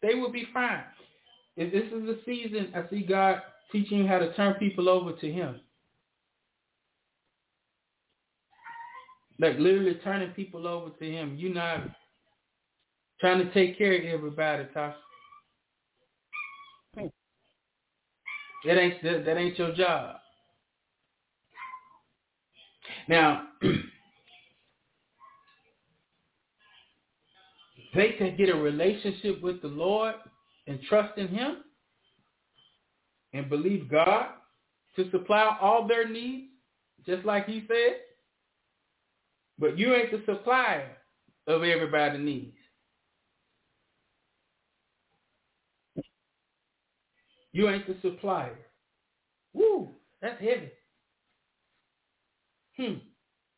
They will be fine. If this is the season, I see God teaching how to turn people over to him. Like literally turning people over to him. You're not trying to take care of everybody, Tasha. That ain't that ain't your job. Now, they can get a relationship with the Lord and trust in Him and believe God to supply all their needs, just like He said. But you ain't the supplier of everybody's needs. You ain't the supplier. Woo, that's heavy. Hmm.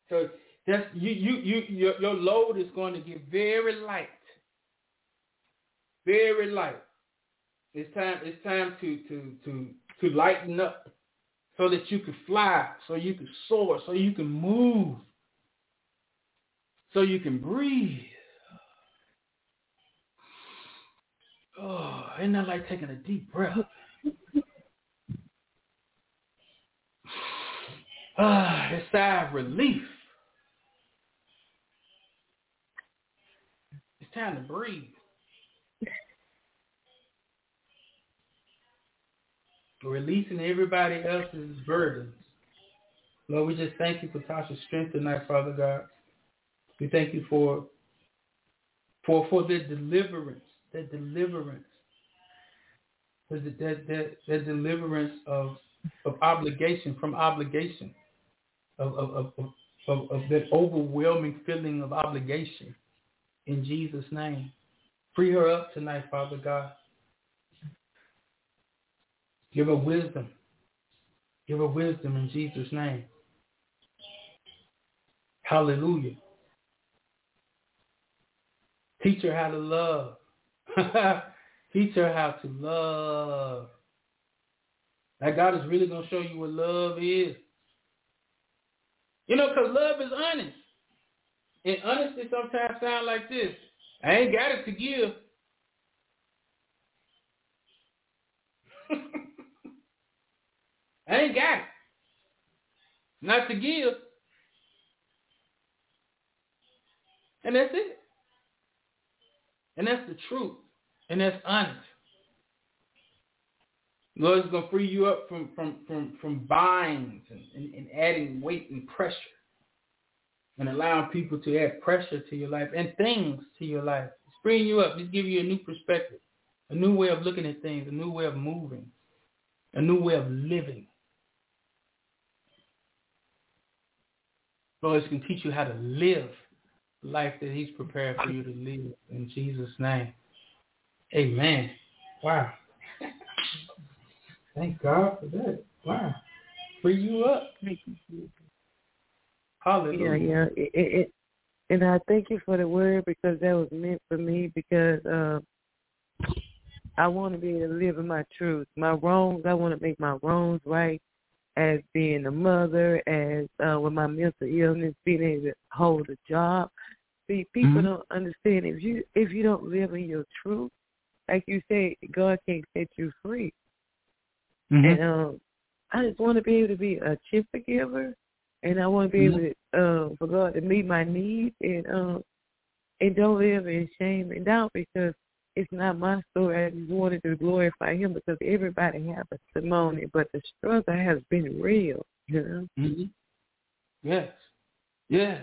So that's you you you your, your load is going to get very light. Very light. It's time it's time to to to to lighten up so that you can fly, so you can soar, so you can move so you can breathe. Oh, ain't that like taking a deep breath? Ah, it's sigh of relief. It's time to breathe. Releasing everybody else's burdens. Lord, we just thank you for Tasha's strength tonight, Father God. We thank you for for for the deliverance, the deliverance, the, that, that, that deliverance of of obligation from obligation, of of, of, of, of that overwhelming feeling of obligation. In Jesus' name, free her up tonight, Father God. Give her wisdom. Give her wisdom in Jesus' name. Hallelujah. Teach her how to love. Teach her how to love. That God is really going to show you what love is. You know, because love is honest. And honesty sometimes sound like this. I ain't got it to give. I ain't got it. Not to give. And that's it. And that's the truth. And that's honest. Lord is going to free you up from, from, from, from binds and, and, and adding weight and pressure and allowing people to add pressure to your life and things to your life. It's freeing you up. It's giving you a new perspective, a new way of looking at things, a new way of moving, a new way of living. Lord, to teach you how to live life that he's prepared for you to live in Jesus' name. Amen. Wow. Thank God for that. Wow. free you up. Hallelujah. Yeah, yeah. It, it, it, and I thank you for the word because that was meant for me because uh, I want to be able to live in my truth. My wrongs, I want to make my wrongs right as being a mother, as uh, with my mental illness, being able to hold a job. See, people Mhm. don't understand if you if you don't live in your truth, like you say, God can't set you free. Mhm. And um, I just want to be able to be a cheerful giver, and I want to be able to uh, for God to meet my needs, and um, and don't live in shame and doubt because it's not my story. I just wanted to glorify Him because everybody has a testimony, but the struggle has been real. You know. hmm Yes. Yes.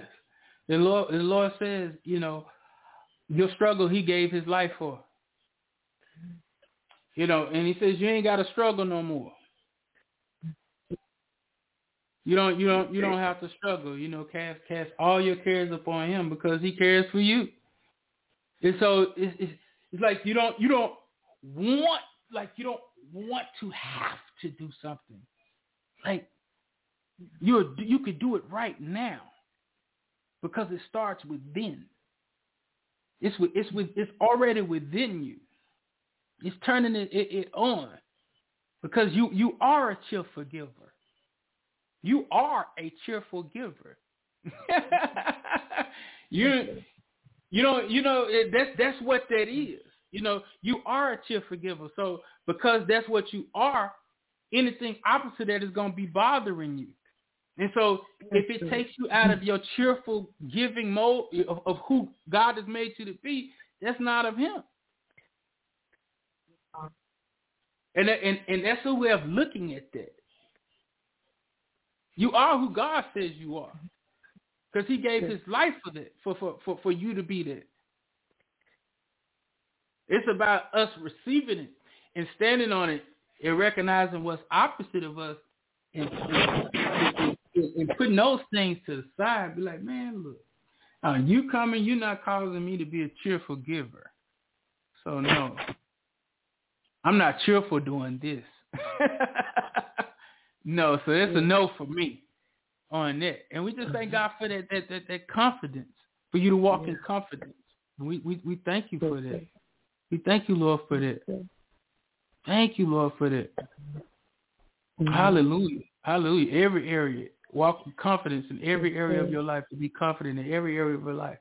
The Lord the Lord says, you know, your struggle he gave his life for. You know, and he says you ain't gotta struggle no more. You don't you don't you don't have to struggle, you know, cast cast all your cares upon him because he cares for you. And so it's it's, it's like you don't you don't want like you don't want to have to do something. Like you you could do it right now because it starts within. It's with, it's with, it's already within you. It's turning it, it, it on because you you are a cheerful giver. You are a cheerful giver. you you know you know it, that's that's what that is. You know you are a cheerful giver. So because that's what you are, anything opposite that is going to be bothering you. And so if it takes you out of your cheerful giving mode of, of who God has made you to be, that's not of him. And, that- and and that's a way of looking at that. You are who God says you are. Because he gave his life for that, for, for, for, for you to be that. It's about us receiving it and standing on it and recognizing what's opposite of us and, and, and putting those things to the side. Be like, man, look, uh, you coming, you're not causing me to be a cheerful giver. So no, I'm not cheerful doing this. no, so it's a no for me on that. And we just thank God for that that that, that confidence, for you to walk in confidence. We, we we thank you for that. We thank you, Lord, for that. Thank you, Lord, for that. Hallelujah. Hallelujah. Every area. Walk with confidence in every area of your life to be confident in every area of your life.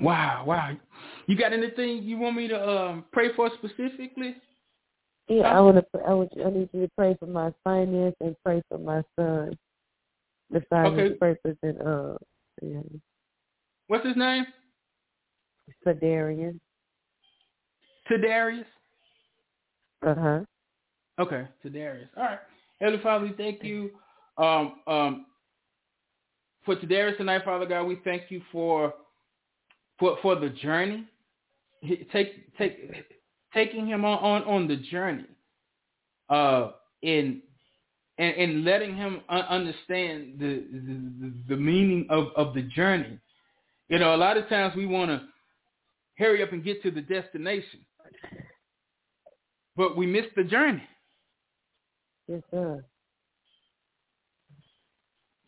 Wow, wow. You got anything you want me to um, pray for specifically? Yeah, I want to. I want. I need you to pray for my finance and pray for my son. The finance Okay. purpose and uh, yeah, What's his name? Darian. Tadarius. Uh huh. Okay, Tadarius. All right. Heavenly Father, we thank you um, um, for Tadarius tonight, Father God. We thank you for for for the journey. Take take taking him on on, on the journey. Uh, in and, and letting him understand the, the the meaning of of the journey. You know, a lot of times we want to hurry up and get to the destination, but we miss the journey. Yes, sir.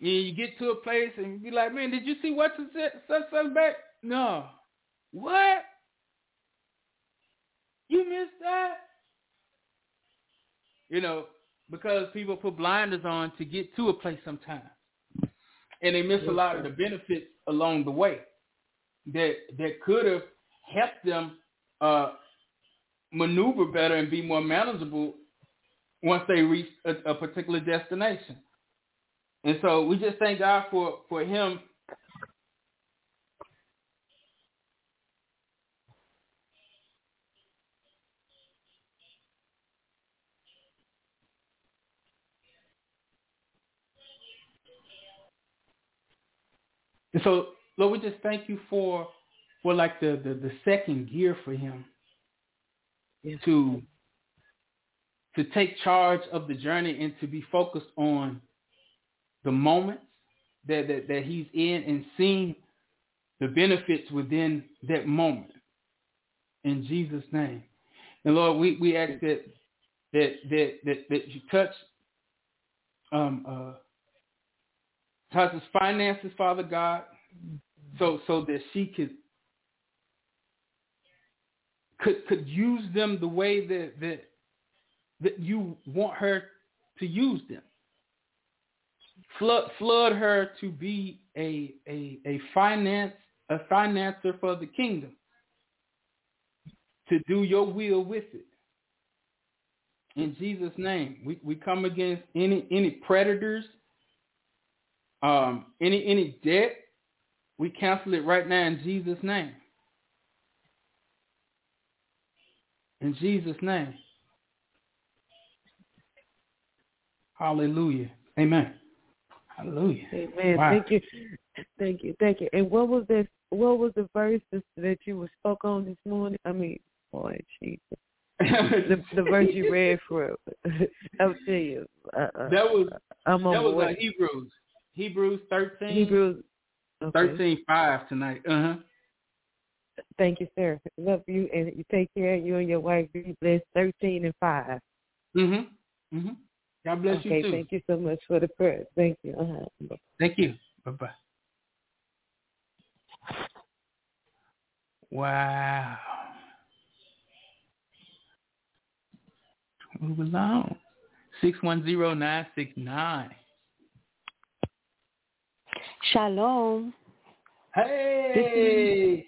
Yeah, you get to a place and you be like, man, did you see what's such such such back? No. What? You missed that? You know, because people put blinders on to get to a place sometimes. And they miss a lot of the benefits along the way that that could have helped them uh, maneuver better and be more manageable once they reach a, a particular destination. And so we just thank God for, for him And so, Lord, we just thank you for for like the, the, the second gear for him Yes. to to take charge of the journey and to be focused on the moments that, that, that he's in and seeing the benefits within that moment. In Jesus' name. And Lord, we, we ask that that, that that that you touch um, uh, touches finances, Father God, so so that she could could could use them the way that that that you want her to use them. Flood flood her to be a a a finance a financer for the kingdom. To do your will with it. In Jesus' name, we, we come against any any predators, um, any any debt. We cancel it right now in Jesus' name. In Jesus' name. Hallelujah. Amen. Hallelujah. Amen. Wow. Thank you. Thank you. Thank you. And what was this what was the verse that you were spoke on this morning? I mean, boy, Jesus. the the verse you read for I'll tell you. Uh, that was I'm that was uh, Hebrews. Hebrews thirteen. Hebrews okay. Thirteen five tonight. Uh huh. Thank you, sir. Love you and you take care of you and your wife. Be blessed. Thirteen and five. Mhm. Mhm. God bless okay, you too. thank you so much for the prayer. Thank you. Uh-huh. Thank you. Bye bye. Wow. Move along. Six one zero nine six nine. Shalom. Hey.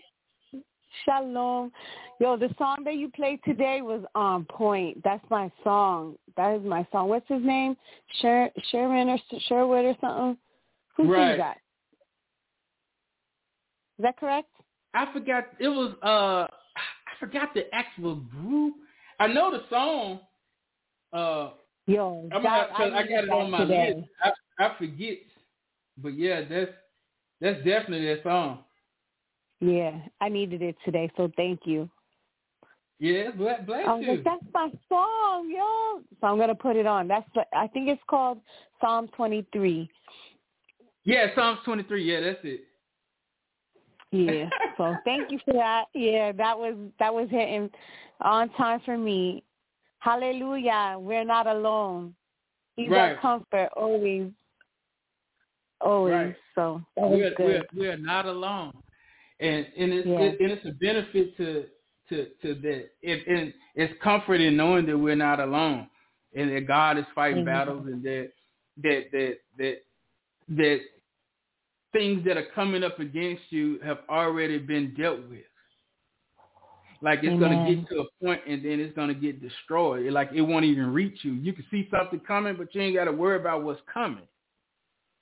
Shalom. Yo, the song that you played today was on point. That's my song. That is my song. What's his name? Sher- Sherman or Sherwood or something? Who Right. sings that? Is that correct? I forgot it was uh I forgot the actual group. I know the song. Uh Yo, I'm that, gonna, cause I, got it on my today. list. I, I forget. But yeah, that's that's definitely that song. Yeah, I needed it today, so thank you. Yeah, bless, bless you. like, that's my song, yo. So I'm gonna put it on. That's the, I think it's called Psalm 23. yeah, Psalms twenty three, yeah, that's it. Yeah. So thank you for that. Yeah, that was that was hitting on time for me. Hallelujah. We're not alone. He's Right. our comfort always. Always. Right. So we're, we're we're not alone, and and it's Yeah. it, and it's a benefit to to to that. It and it's comfort in knowing that we're not alone, and that God is fighting Amen. battles, and that that that that that things that are coming up against you have already been dealt with. Like it's gonna get to a point, and then it's gonna get destroyed. Like it won't even reach you. You can see something coming, but you ain't got to worry about what's coming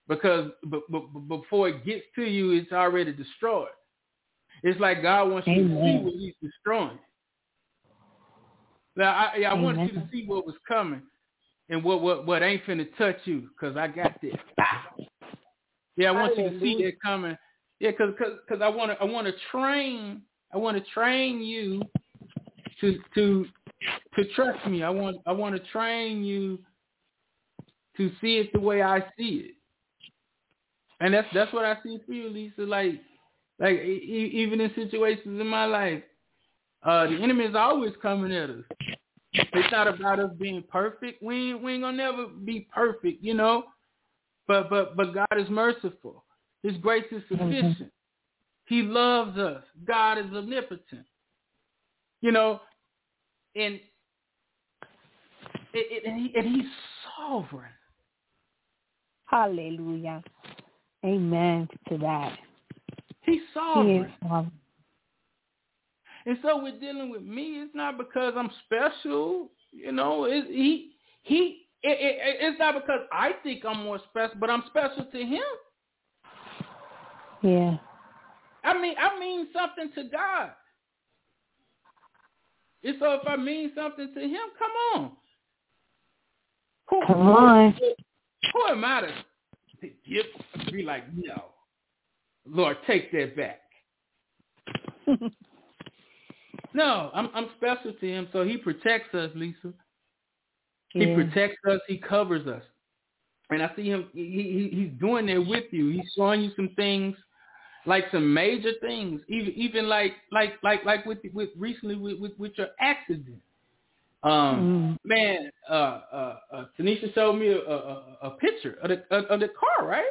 because but, but, but before it gets to you, it's already destroyed. It's like God wants you to see what He's destroying. Now, I, I wanted you to see what was coming and what what what ain't finna touch you, cause I got this. Yeah, I want you to see that coming. Yeah, cause cause, cause I want to I want to train I want to train you to to to trust me. I want I want to train you to see it the way I see it. And that's that's what I see for you, Lisa. Like like e- even in situations in my life, uh, the enemy is always coming at us. It's not about us being perfect. We ain't, we ain't gonna never be perfect, you know. But but but God is merciful. His grace is sufficient. He loves us. God is omnipotent. You know, and it, it, and, he, and he's sovereign. Hallelujah. Amen to that. He's He sovereign. is um, And so we're dealing with me. It's not because I'm special, you know. It, he he. It, it, it's not because I think I'm more special, but I'm special to him. yeah. I mean, I mean something to God. And so if I mean something to him, come on. Who, Come on. Who am I to give, be like, no, Lord, take that back. No, I'm I'm special to him, so he protects us, Lisa. He Yeah. protects us. He covers us. And I see him. He, he he's doing that with you. He's showing you some things, like some major things. Even even like like like like with with recently with with, with your accident. Um, mm. man, uh, uh, uh, Tanisha showed me a, a, a picture of the of the car, right?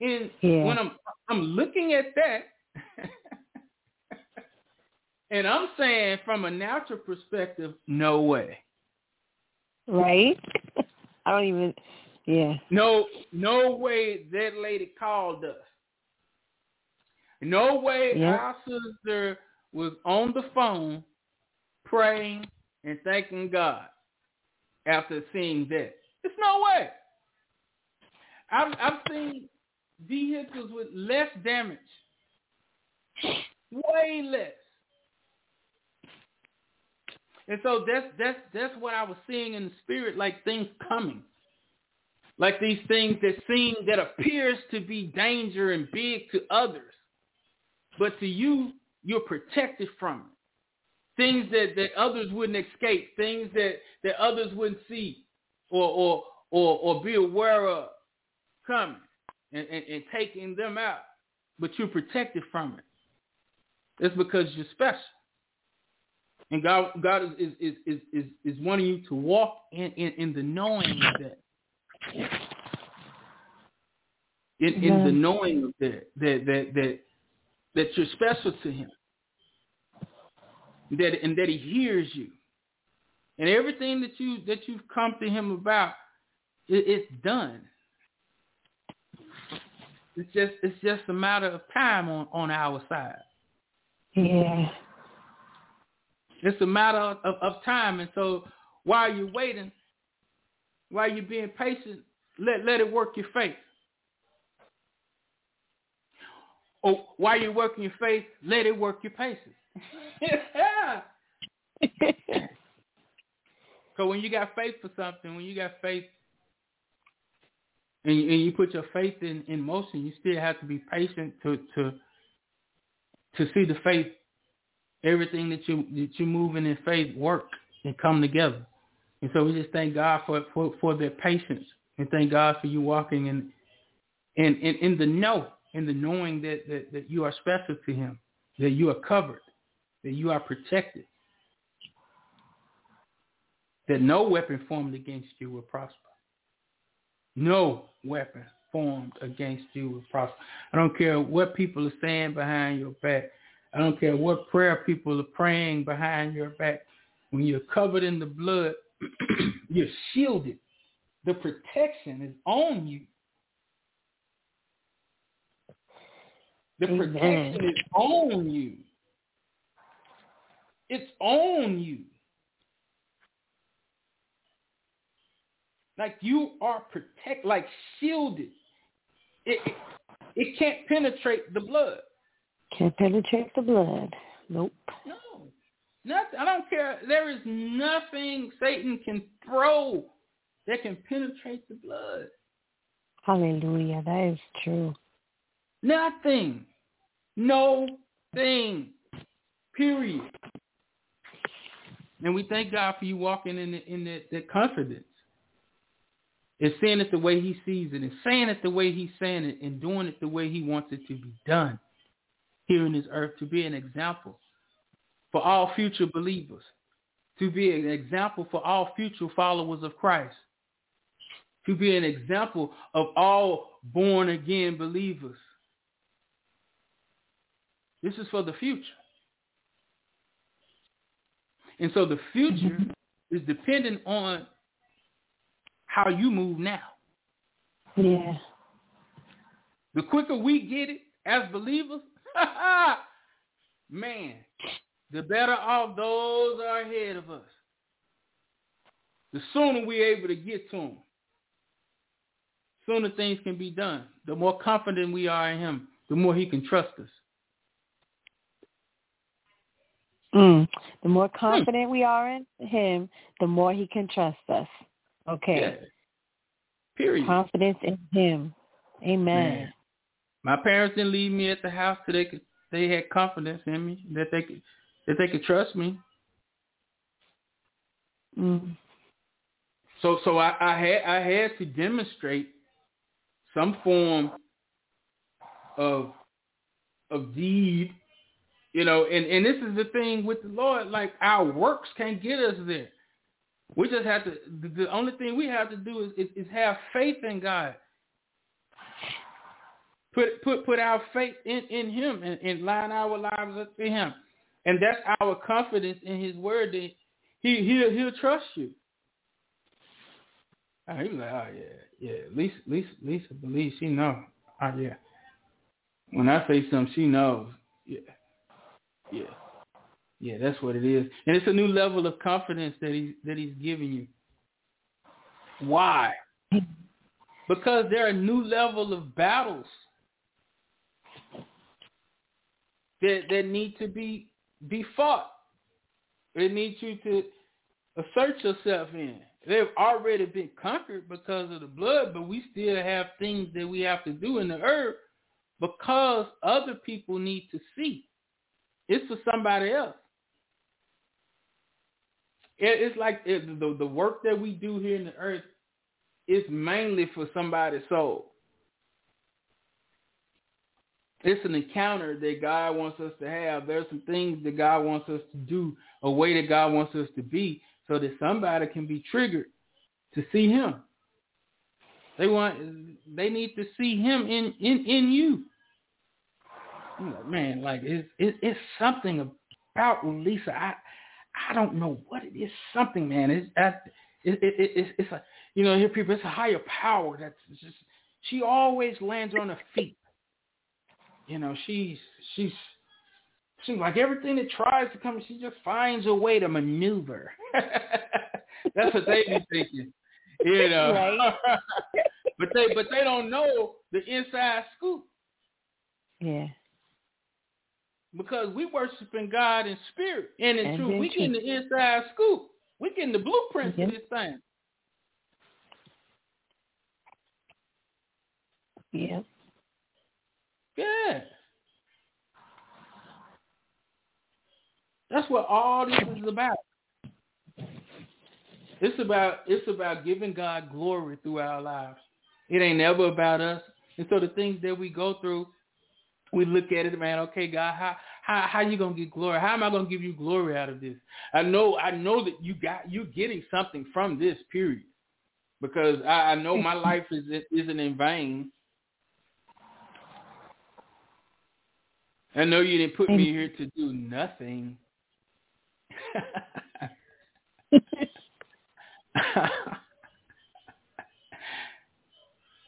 And yeah. when I'm I'm looking at that, and I'm saying from a natural perspective, no way. Right? I don't even. Yeah. No, no way that lady called us. No way yep. our sister was on the phone praying and thanking God after seeing this. It's no way. I've, I've seen vehicles with less damage, way less. And so that's that's that's what I was seeing in the spirit, like things coming, like these things that seem that appears to be danger and big to others, but to you, you're protected from it things that, that others wouldn't escape, things that, that others wouldn't see or, or, or, or be aware of coming and, and, and taking them out, but you're protected from it. It's because you're special. And God, God is, is, is, is, is wanting you to walk in, in, in the knowing of that. In, in the knowing of that, that, that, that, that you're special to him that and that he hears you. And everything that you that you've come to him about, it, it's done. It's just it's just a matter of time on, on our side. Yeah. It's a matter of, of, of time. And so while you're waiting, while you're being patient, let let it work your faith. Or while you're working your faith, let it work your patience Because when you got faith for something, when you got faith and you, and you put your faith in, in motion, you still have to be patient to to to see the faith, everything that you that you moving in faith work and come together. And so we just thank God for for, for their patience and thank God for you walking in in, in, in the know, in the knowing that, that, that you are special to him, that you are covered that you are protected, that no weapon formed against you will prosper. No weapon formed against you will prosper. I don't care what people are saying behind your back. I don't care what prayer people are praying behind your back. When you're covered in the blood, you're shielded. The protection is on you. The Amen. protection is on you. It's on you. Like you are protect, like shielded. It, it, it can't penetrate the blood. Can't penetrate the blood. Nope. No. Nothing. I don't care. There is nothing Satan can throw that can penetrate the blood. Hallelujah. That is true. Nothing. No thing. Period. And we thank God for you walking in the, in that, that confidence. And saying it the way he sees it and saying it the way he's saying it and doing it the way he wants it to be done here in this earth to be an example for all future believers, to be an example for all future followers of Christ, to be an example of all born again believers. This is for the future. And so the future mm-hmm. is dependent on how you move now. Yeah. The quicker we get it as believers, man, the better off those are ahead of us. The sooner we're able to get to them, sooner things can be done. The more confident we are in him, the more he can trust us. Mm. The more hmm. confident we are in him, the more he can trust us. Okay. Yeah. Period. Confidence in him. Amen. Man. My parents didn't leave me at the house so they could they had confidence in me that they could that they could trust me. Mm. So so I, I had I had to demonstrate some form of of deed you know, and, and this is the thing with the Lord, like our works can't get us there. We just have to. The, the only thing we have to do is, is, is have faith in God. Put put put our faith in in Him and, and line our lives up to Him, and that's our confidence in His word that He he'll he'll trust you. Oh, he was like, oh yeah, yeah. Lisa Lisa Lisa believes she know. Oh yeah. When I say something, she knows. Yeah, yeah. Yeah, that's what it is. And it's a new level of confidence that he's that he's giving you. Why? Because there are new level of battles that that need to be be fought. It needs you to assert yourself in. They've already been conquered because of the blood, but we still have things that we have to do in the earth because other people need to see. It's for somebody else it's like the the work that we do here in the earth is mainly for somebody's soul. It's an encounter that God wants us to have. There's some things that God wants us to do, a way that God wants us to be, so that somebody can be triggered to see Him. They want, they need to see Him in in in you. Man, like it's it, it's something about Lisa. I I don't know what it is. Something, man. It's that. It, it, it, it's, it's a you know here people. It's a higher power that's just. She always lands on her feet. You know she's she's seems like everything that tries to come, she just finds a way to maneuver. That's what they be thinking, you know. Right. but they but they don't know the inside scoop. Yeah because we worshiping God in spirit and in and truth. We getting the inside scoop. We getting the blueprint of this thing. Yeah. Yeah. That's what all this is about. It's about it's about giving God glory through our lives. It ain't never about us. And so the things that we go through, we look at it, man. Okay, God, how how how you gonna get glory? How am I gonna give you glory out of this? I know I know that you got you're getting something from this period because I, I know my life is isn't in vain. I know you didn't put me here to do nothing.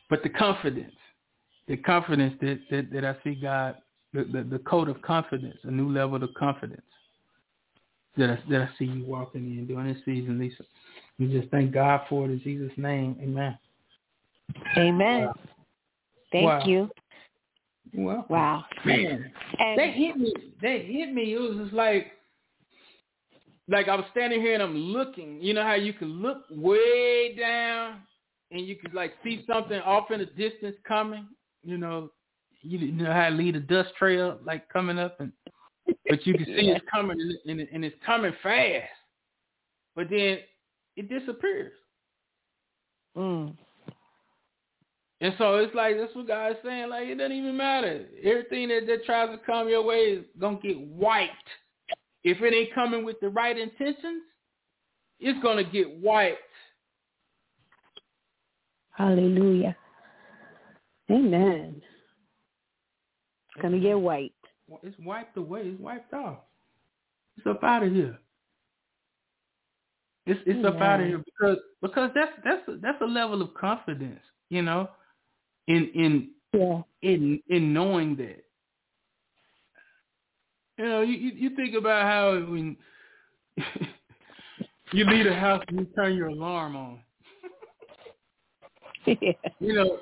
but the confidence, the confidence that, that, that I see God the, the, the code of confidence, a new level of confidence that I, that I see you walking in during this season, Lisa. We just thank God for it in Jesus' name. Amen. Amen. Wow. Thank wow. you. Well, wow, man, and they hit me. They hit me. It was just like, like I was standing here and I'm looking. You know how you can look way down and you could like see something off in the distance coming. You know, you know how to lead a dust trail like coming up and but you can see yeah. it's coming and, and it's coming fast. But then it disappears. Mm. and so it's like that's what God is saying like it doesn't even matter. Everything that, that tries to come your way is gonna get wiped. If it ain't coming with the right intentions it's gonna get wiped. Hallelujah amen it's gonna get wiped. It's wiped away. It's wiped off. It's up out of here. It's it's yeah. up out of here because because that's that's a, that's a level of confidence, you know, in in yeah. in in knowing that. You know, you you think about how when you leave a house and you turn your alarm on. yeah. You know,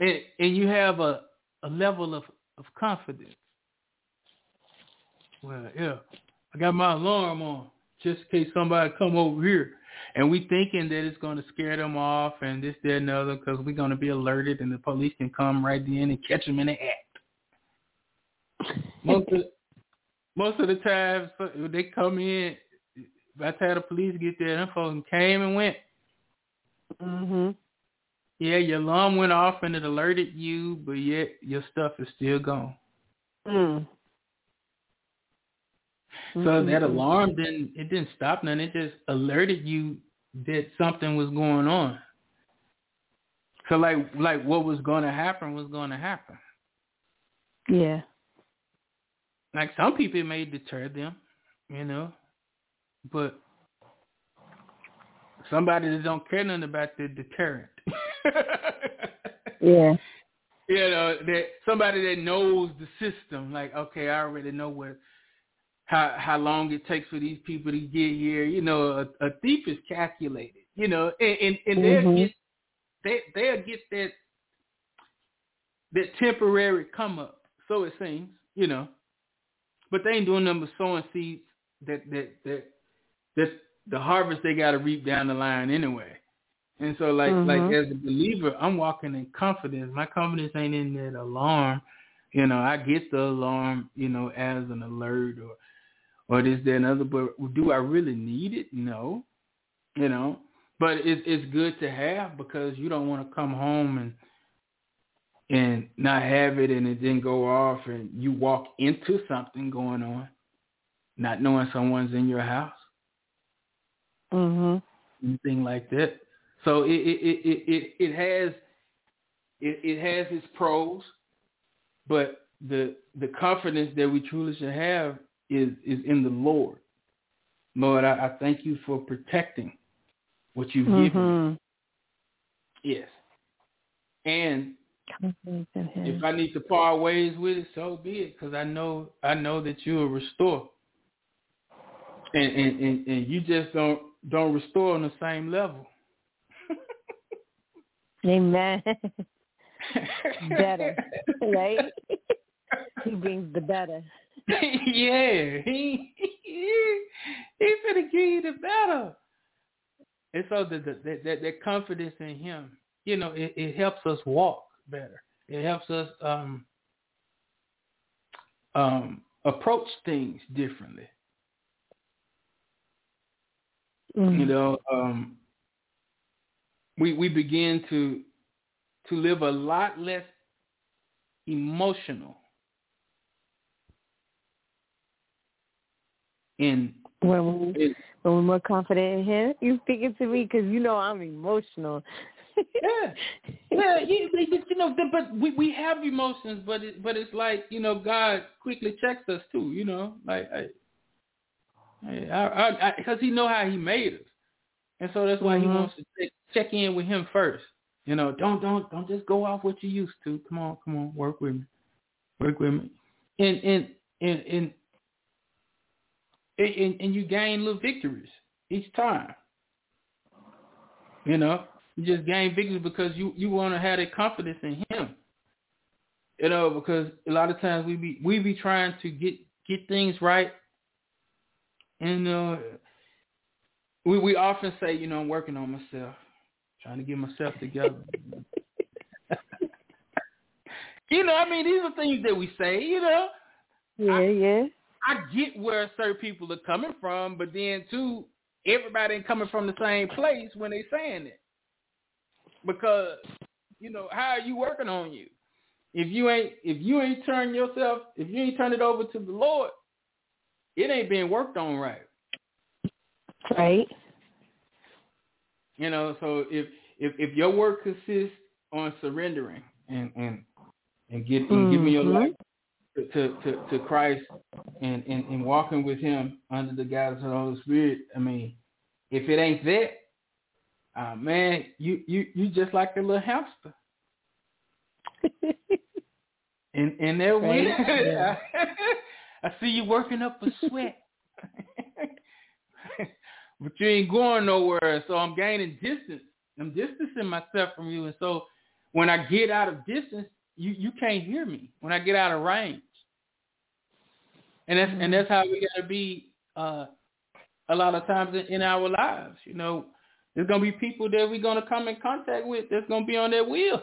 and and you have a a level of of confidence. Well, yeah, I got my alarm on just in case somebody come over here. And we thinking that it's going to scare them off and this, that, and the other because we're going to be alerted and the police can come right in and catch them in the act. Most of, most of the times they come in, by the time the police get there, them folks came and went. Mhm. Yeah, your alarm went off and it alerted you, but yet your stuff is still gone. Mm. So mm-hmm. that alarm didn't it didn't stop nothing. It just alerted you that something was going on. So like like what was going to happen was going to happen. Yeah. Like some people it may deter them, you know, but somebody that don't care nothing about the deterrent. yeah. You know that somebody that knows the system. Like okay, I already know what how how long it takes for these people to get here. You know, a, a thief is calculated. You know, and and, and mm-hmm. they'll get they they'll get that that temporary come up. So it seems, you know, but they ain't doing nothing but sowing seeds that that that that the harvest they got to reap down the line anyway. And so, like mm-hmm. like as a believer, I'm walking in confidence. My confidence ain't in that alarm. You know, I get the alarm, you know, as an alert or or this, that, and other. But do I really need it? No. You know, but it's it's good to have because you don't want to come home and and not have it and it didn't go off and you walk into something going on, not knowing someone's in your house. Mhm. Anything like that. So it it it it, it has it, it has its pros, but the the confidence that we truly should have is is in the Lord. Lord, I, I thank you for protecting what you've mm-hmm. given me. Yes. And if I need to part ways with it, so be it, because I know I know that you will restore. And, and and and you just don't don't restore on the same level. Amen. better, right? he brings the better. yeah, he he he's gonna give you the better. And so the, the, that that confidence in him, you know, it, it helps us walk better. It helps us um, um, approach things differently. Mm-hmm. You know, um, we we begin to to live a lot less emotional in when we when we're more confident in him. You speaking to me because you know I'm emotional. yeah, yeah, you, you know, but we we have emotions, but it, but it's like you know, God quickly checks us too. You know, like I, I, because He know how He made us, and so that's why mm-hmm. He wants to check, in with Him first. You know, don't don't don't just go off what you used to. Come on, come on, work with me, work with me, and and and and and, and you gain little victories each time. You know, you just gain victories because you you want to have that confidence in Him. You know, because a lot of times we be we be trying to get get things right, and uh, we we often say, you know, I'm working on myself, trying to get myself together. you know, I mean, these are things that we say. You know. Yeah, I, yeah. I get where certain people are coming from, but then too, everybody ain't coming from the same place when they saying it. Because, you know, how are you working on you? If you ain't if you ain't turn yourself if you ain't turn it over to the Lord, it ain't being worked on right. Right. You know, so if if if your work consists on surrendering and and and get and mm-hmm. giving your life to, to, to Christ and, and, and walking with him under the guidance of the Holy Spirit, I mean, if it ain't that, uh, man, you, you, you just like a little hamster. and and there we yeah. I see you working up a sweat. but you ain't going nowhere, so I'm gaining distance. I'm distancing myself from you. And so when I get out of distance, you you can't hear me when I get out of range. And that's mm-hmm. and that's how we gotta be uh, a lot of times in, in our lives. You know, there's gonna be people that we're gonna come in contact with that's gonna be on their wheel,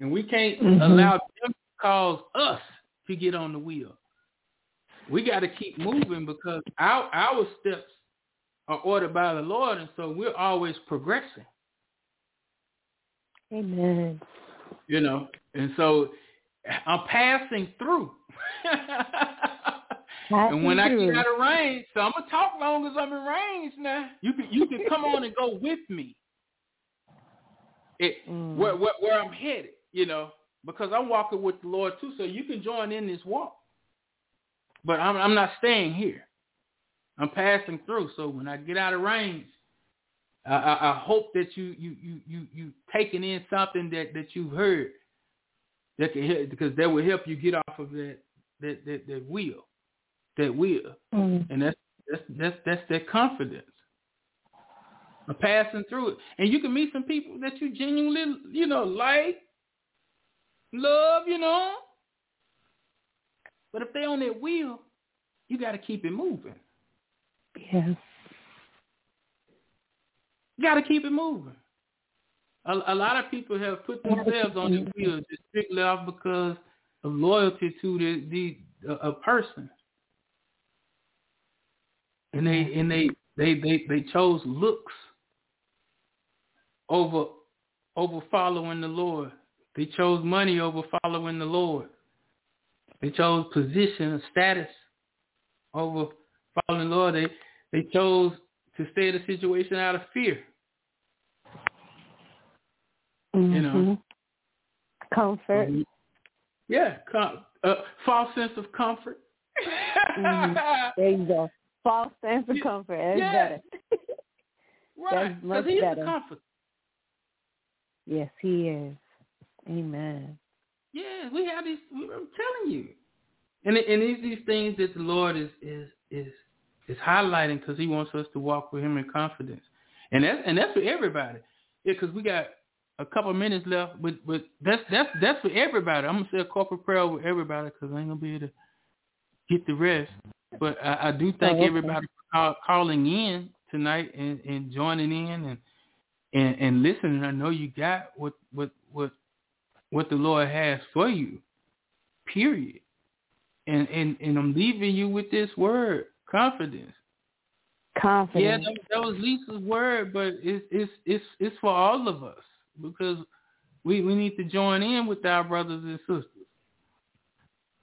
and we can't mm-hmm. allow them to cause us to get on the wheel. We got to keep moving because our our steps are ordered by the Lord, and so we're always progressing. Amen you know. And so I'm passing through. and when I get out of range, so I'm gonna talk long as I'm in range now. You can you can come on and go with me. It, mm. where, where where I'm headed, you know, because I'm walking with the Lord too, so you can join in this walk. But I'm I'm not staying here. I'm passing through. So when I get out of range, I, I, I hope that you you you you you taking in something that that you've heard that can help, because that will help you get off of that that that, that wheel, that wheel, mm-hmm. and that's that's that's that's that confidence. Of passing through it, and you can meet some people that you genuinely, you know, like, love, you know. But if they on that wheel, you got to keep it moving. Yes. You got to keep it moving. A, a, lot of people have put themselves on the wheel just strictly off because of loyalty to the, the a person, and they and they they they they chose looks over over following the Lord. They chose money over following the Lord. They chose position, and status over following the Lord. They they chose to stay in a situation out of fear. Mm-hmm. You know, mm-hmm. comfort. Mm-hmm. Yeah, com- uh, false sense of comfort. mm-hmm. There you go. False sense of comfort. That's yeah. better. right. That's much he's better. a comfort. Yes, he is. Amen. Yeah, we have these. I'm telling you, and and these these things that the Lord is is is is highlighting because He wants us to walk with Him in confidence, and that's and that's for everybody. Yeah, because we got a couple minutes left, but but that's that's that's for everybody. I'm gonna say a corporate prayer with everybody because I ain't gonna be able to get the rest. But I, I do thank everybody for call, calling in tonight and, and joining in and, and and listening. I know you got what what what what the Lord has for you. Period. And and and I'm leaving you with this word, confidence. Confidence. Yeah, that, that was Lisa's word, but it's it's it's it's for all of us because we we need to join in with our brothers and sisters.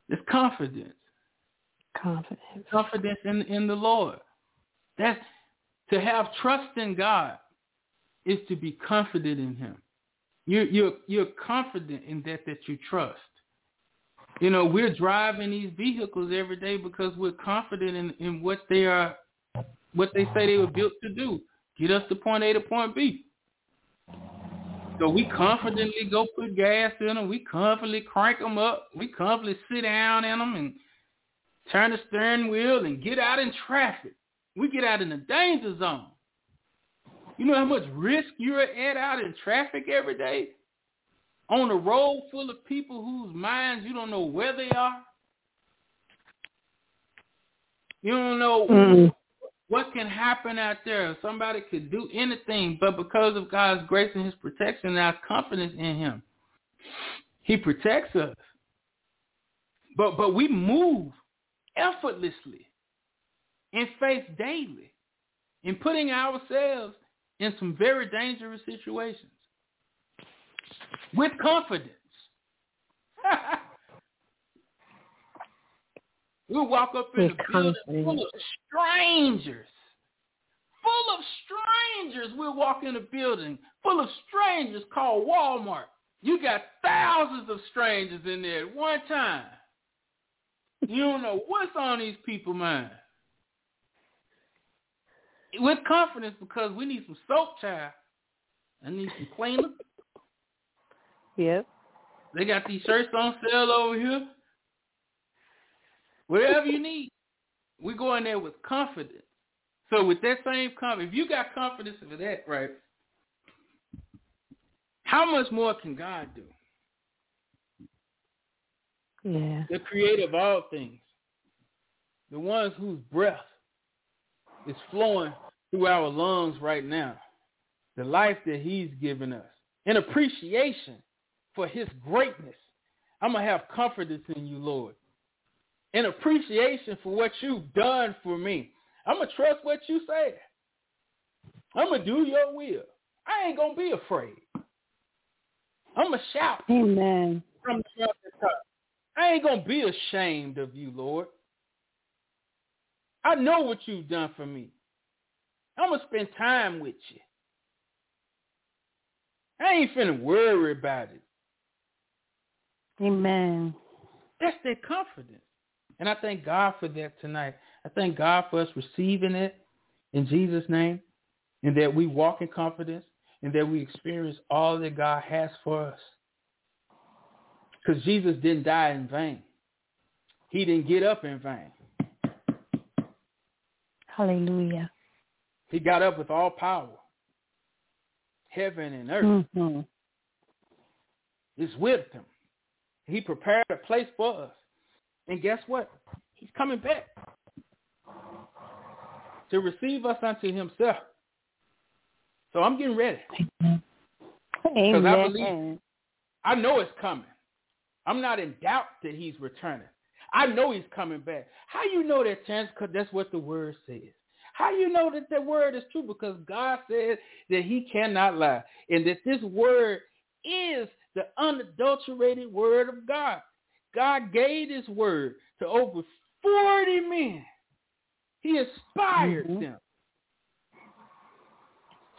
It's confidence. Confidence. Confidence in in the Lord. That's to have trust in God is to be confident in Him. You're you're you're confident in that that you trust. You know, we're driving these vehicles every day because we're confident in, in what they are, what they say they were built to do. Get us to point A to point B. So we confidently go put gas in them. We confidently crank them up. We confidently sit down in them and turn the steering wheel and get out in traffic. We get out in the danger zone. You know how much risk you're at out in traffic every day? On a road full of people whose minds you don't know where they are? You don't know mm what can happen out there. Somebody could do anything, but because of God's grace and his protection and our confidence in him, he protects us. But but we move effortlessly in faith daily in putting ourselves in some very dangerous situations with confidence. we'll walk up in a building full of strangers. Full of strangers. We'll walk in a building full of strangers called Walmart. You got thousands of strangers in there at one time. You don't know what's on these people's minds with confidence because we need some soap, child. I need some cleaner. Yep. They got these shirts on sale over here. Whatever you need, we go in there with confidence. So with that same confidence, if you got confidence for that, right? How much more can God do? Yeah. The creator of all things. The ones whose breath is flowing through our lungs right now. The life that he's given us. In appreciation for his greatness. I'm going to have confidence in you, Lord. In appreciation for what you've done for me. I'm going to trust what you say. I'm going to do your will. I ain't going to be afraid. I'm going to shout. Amen. From the top. I ain't going to be ashamed of you, Lord. I know what you've done for me. I'm going to spend time with you. I ain't finna worry about it. Amen. That's their confidence. And I thank God for that tonight. I thank God for us receiving it in Jesus' name and that we walk in confidence and that we experience all that God has for us. Because Jesus didn't die in vain. He didn't get up in vain. Hallelujah. He got up with all power. Heaven and earth Mm-hmm. is with him. He prepared a place for us. And guess what? He's coming back to receive us unto himself. So I'm getting ready. Amen. I believe- I know it's coming. I'm not in doubt that he's returning. I know he's coming back. How you know that, Chance? Because that's what the word says. How do you know that the word is true? Because God said that he cannot lie. And that this word is the unadulterated word of God. God gave this word to over 40 men. He inspired Mhm. them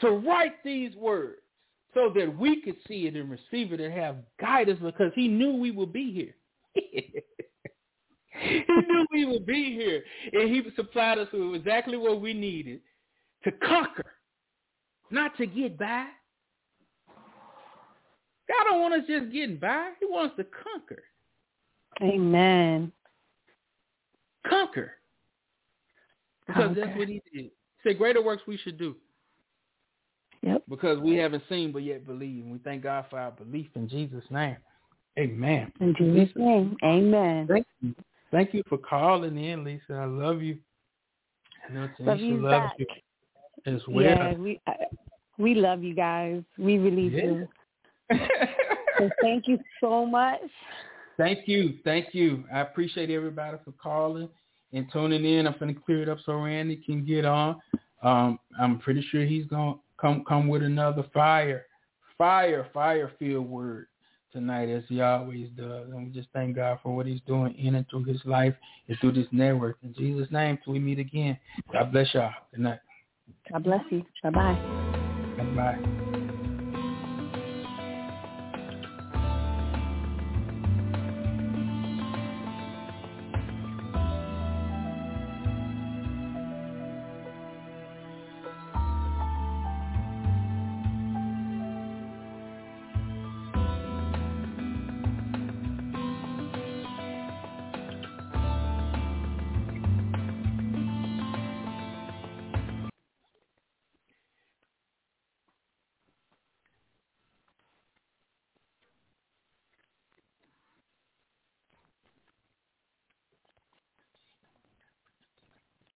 to write these words so that we could see it and receive it and have guidance because he knew we would be here. he knew we would be here. And he supplied us with exactly what we needed to conquer, not to get by. God don't want us just getting by. He wants to conquer. Amen. Conquer. Because that's what he did. He said, greater works we should do. Yep. Because we haven't seen but yet believe. And we thank God for our belief in Jesus' name. Amen. In Jesus' name. Amen. Thank you. For calling in, Lisa. I love you. I know Love Tanisha you loves back. you as well. Yeah, we uh, we love you guys. We really Yeah. do. So thank you so much. Thank you. Thank you. I appreciate everybody for calling and tuning in. I'm going to clear it up so Randy can get on. Um, I'm pretty sure he's going to come come with another fire, fire, fire field word tonight as he always does. And we just thank God for what he's doing in and through his life and through this network. In Jesus' name, till we meet again. God bless y'all. Good night. God bless you. Bye bye. Bye-bye.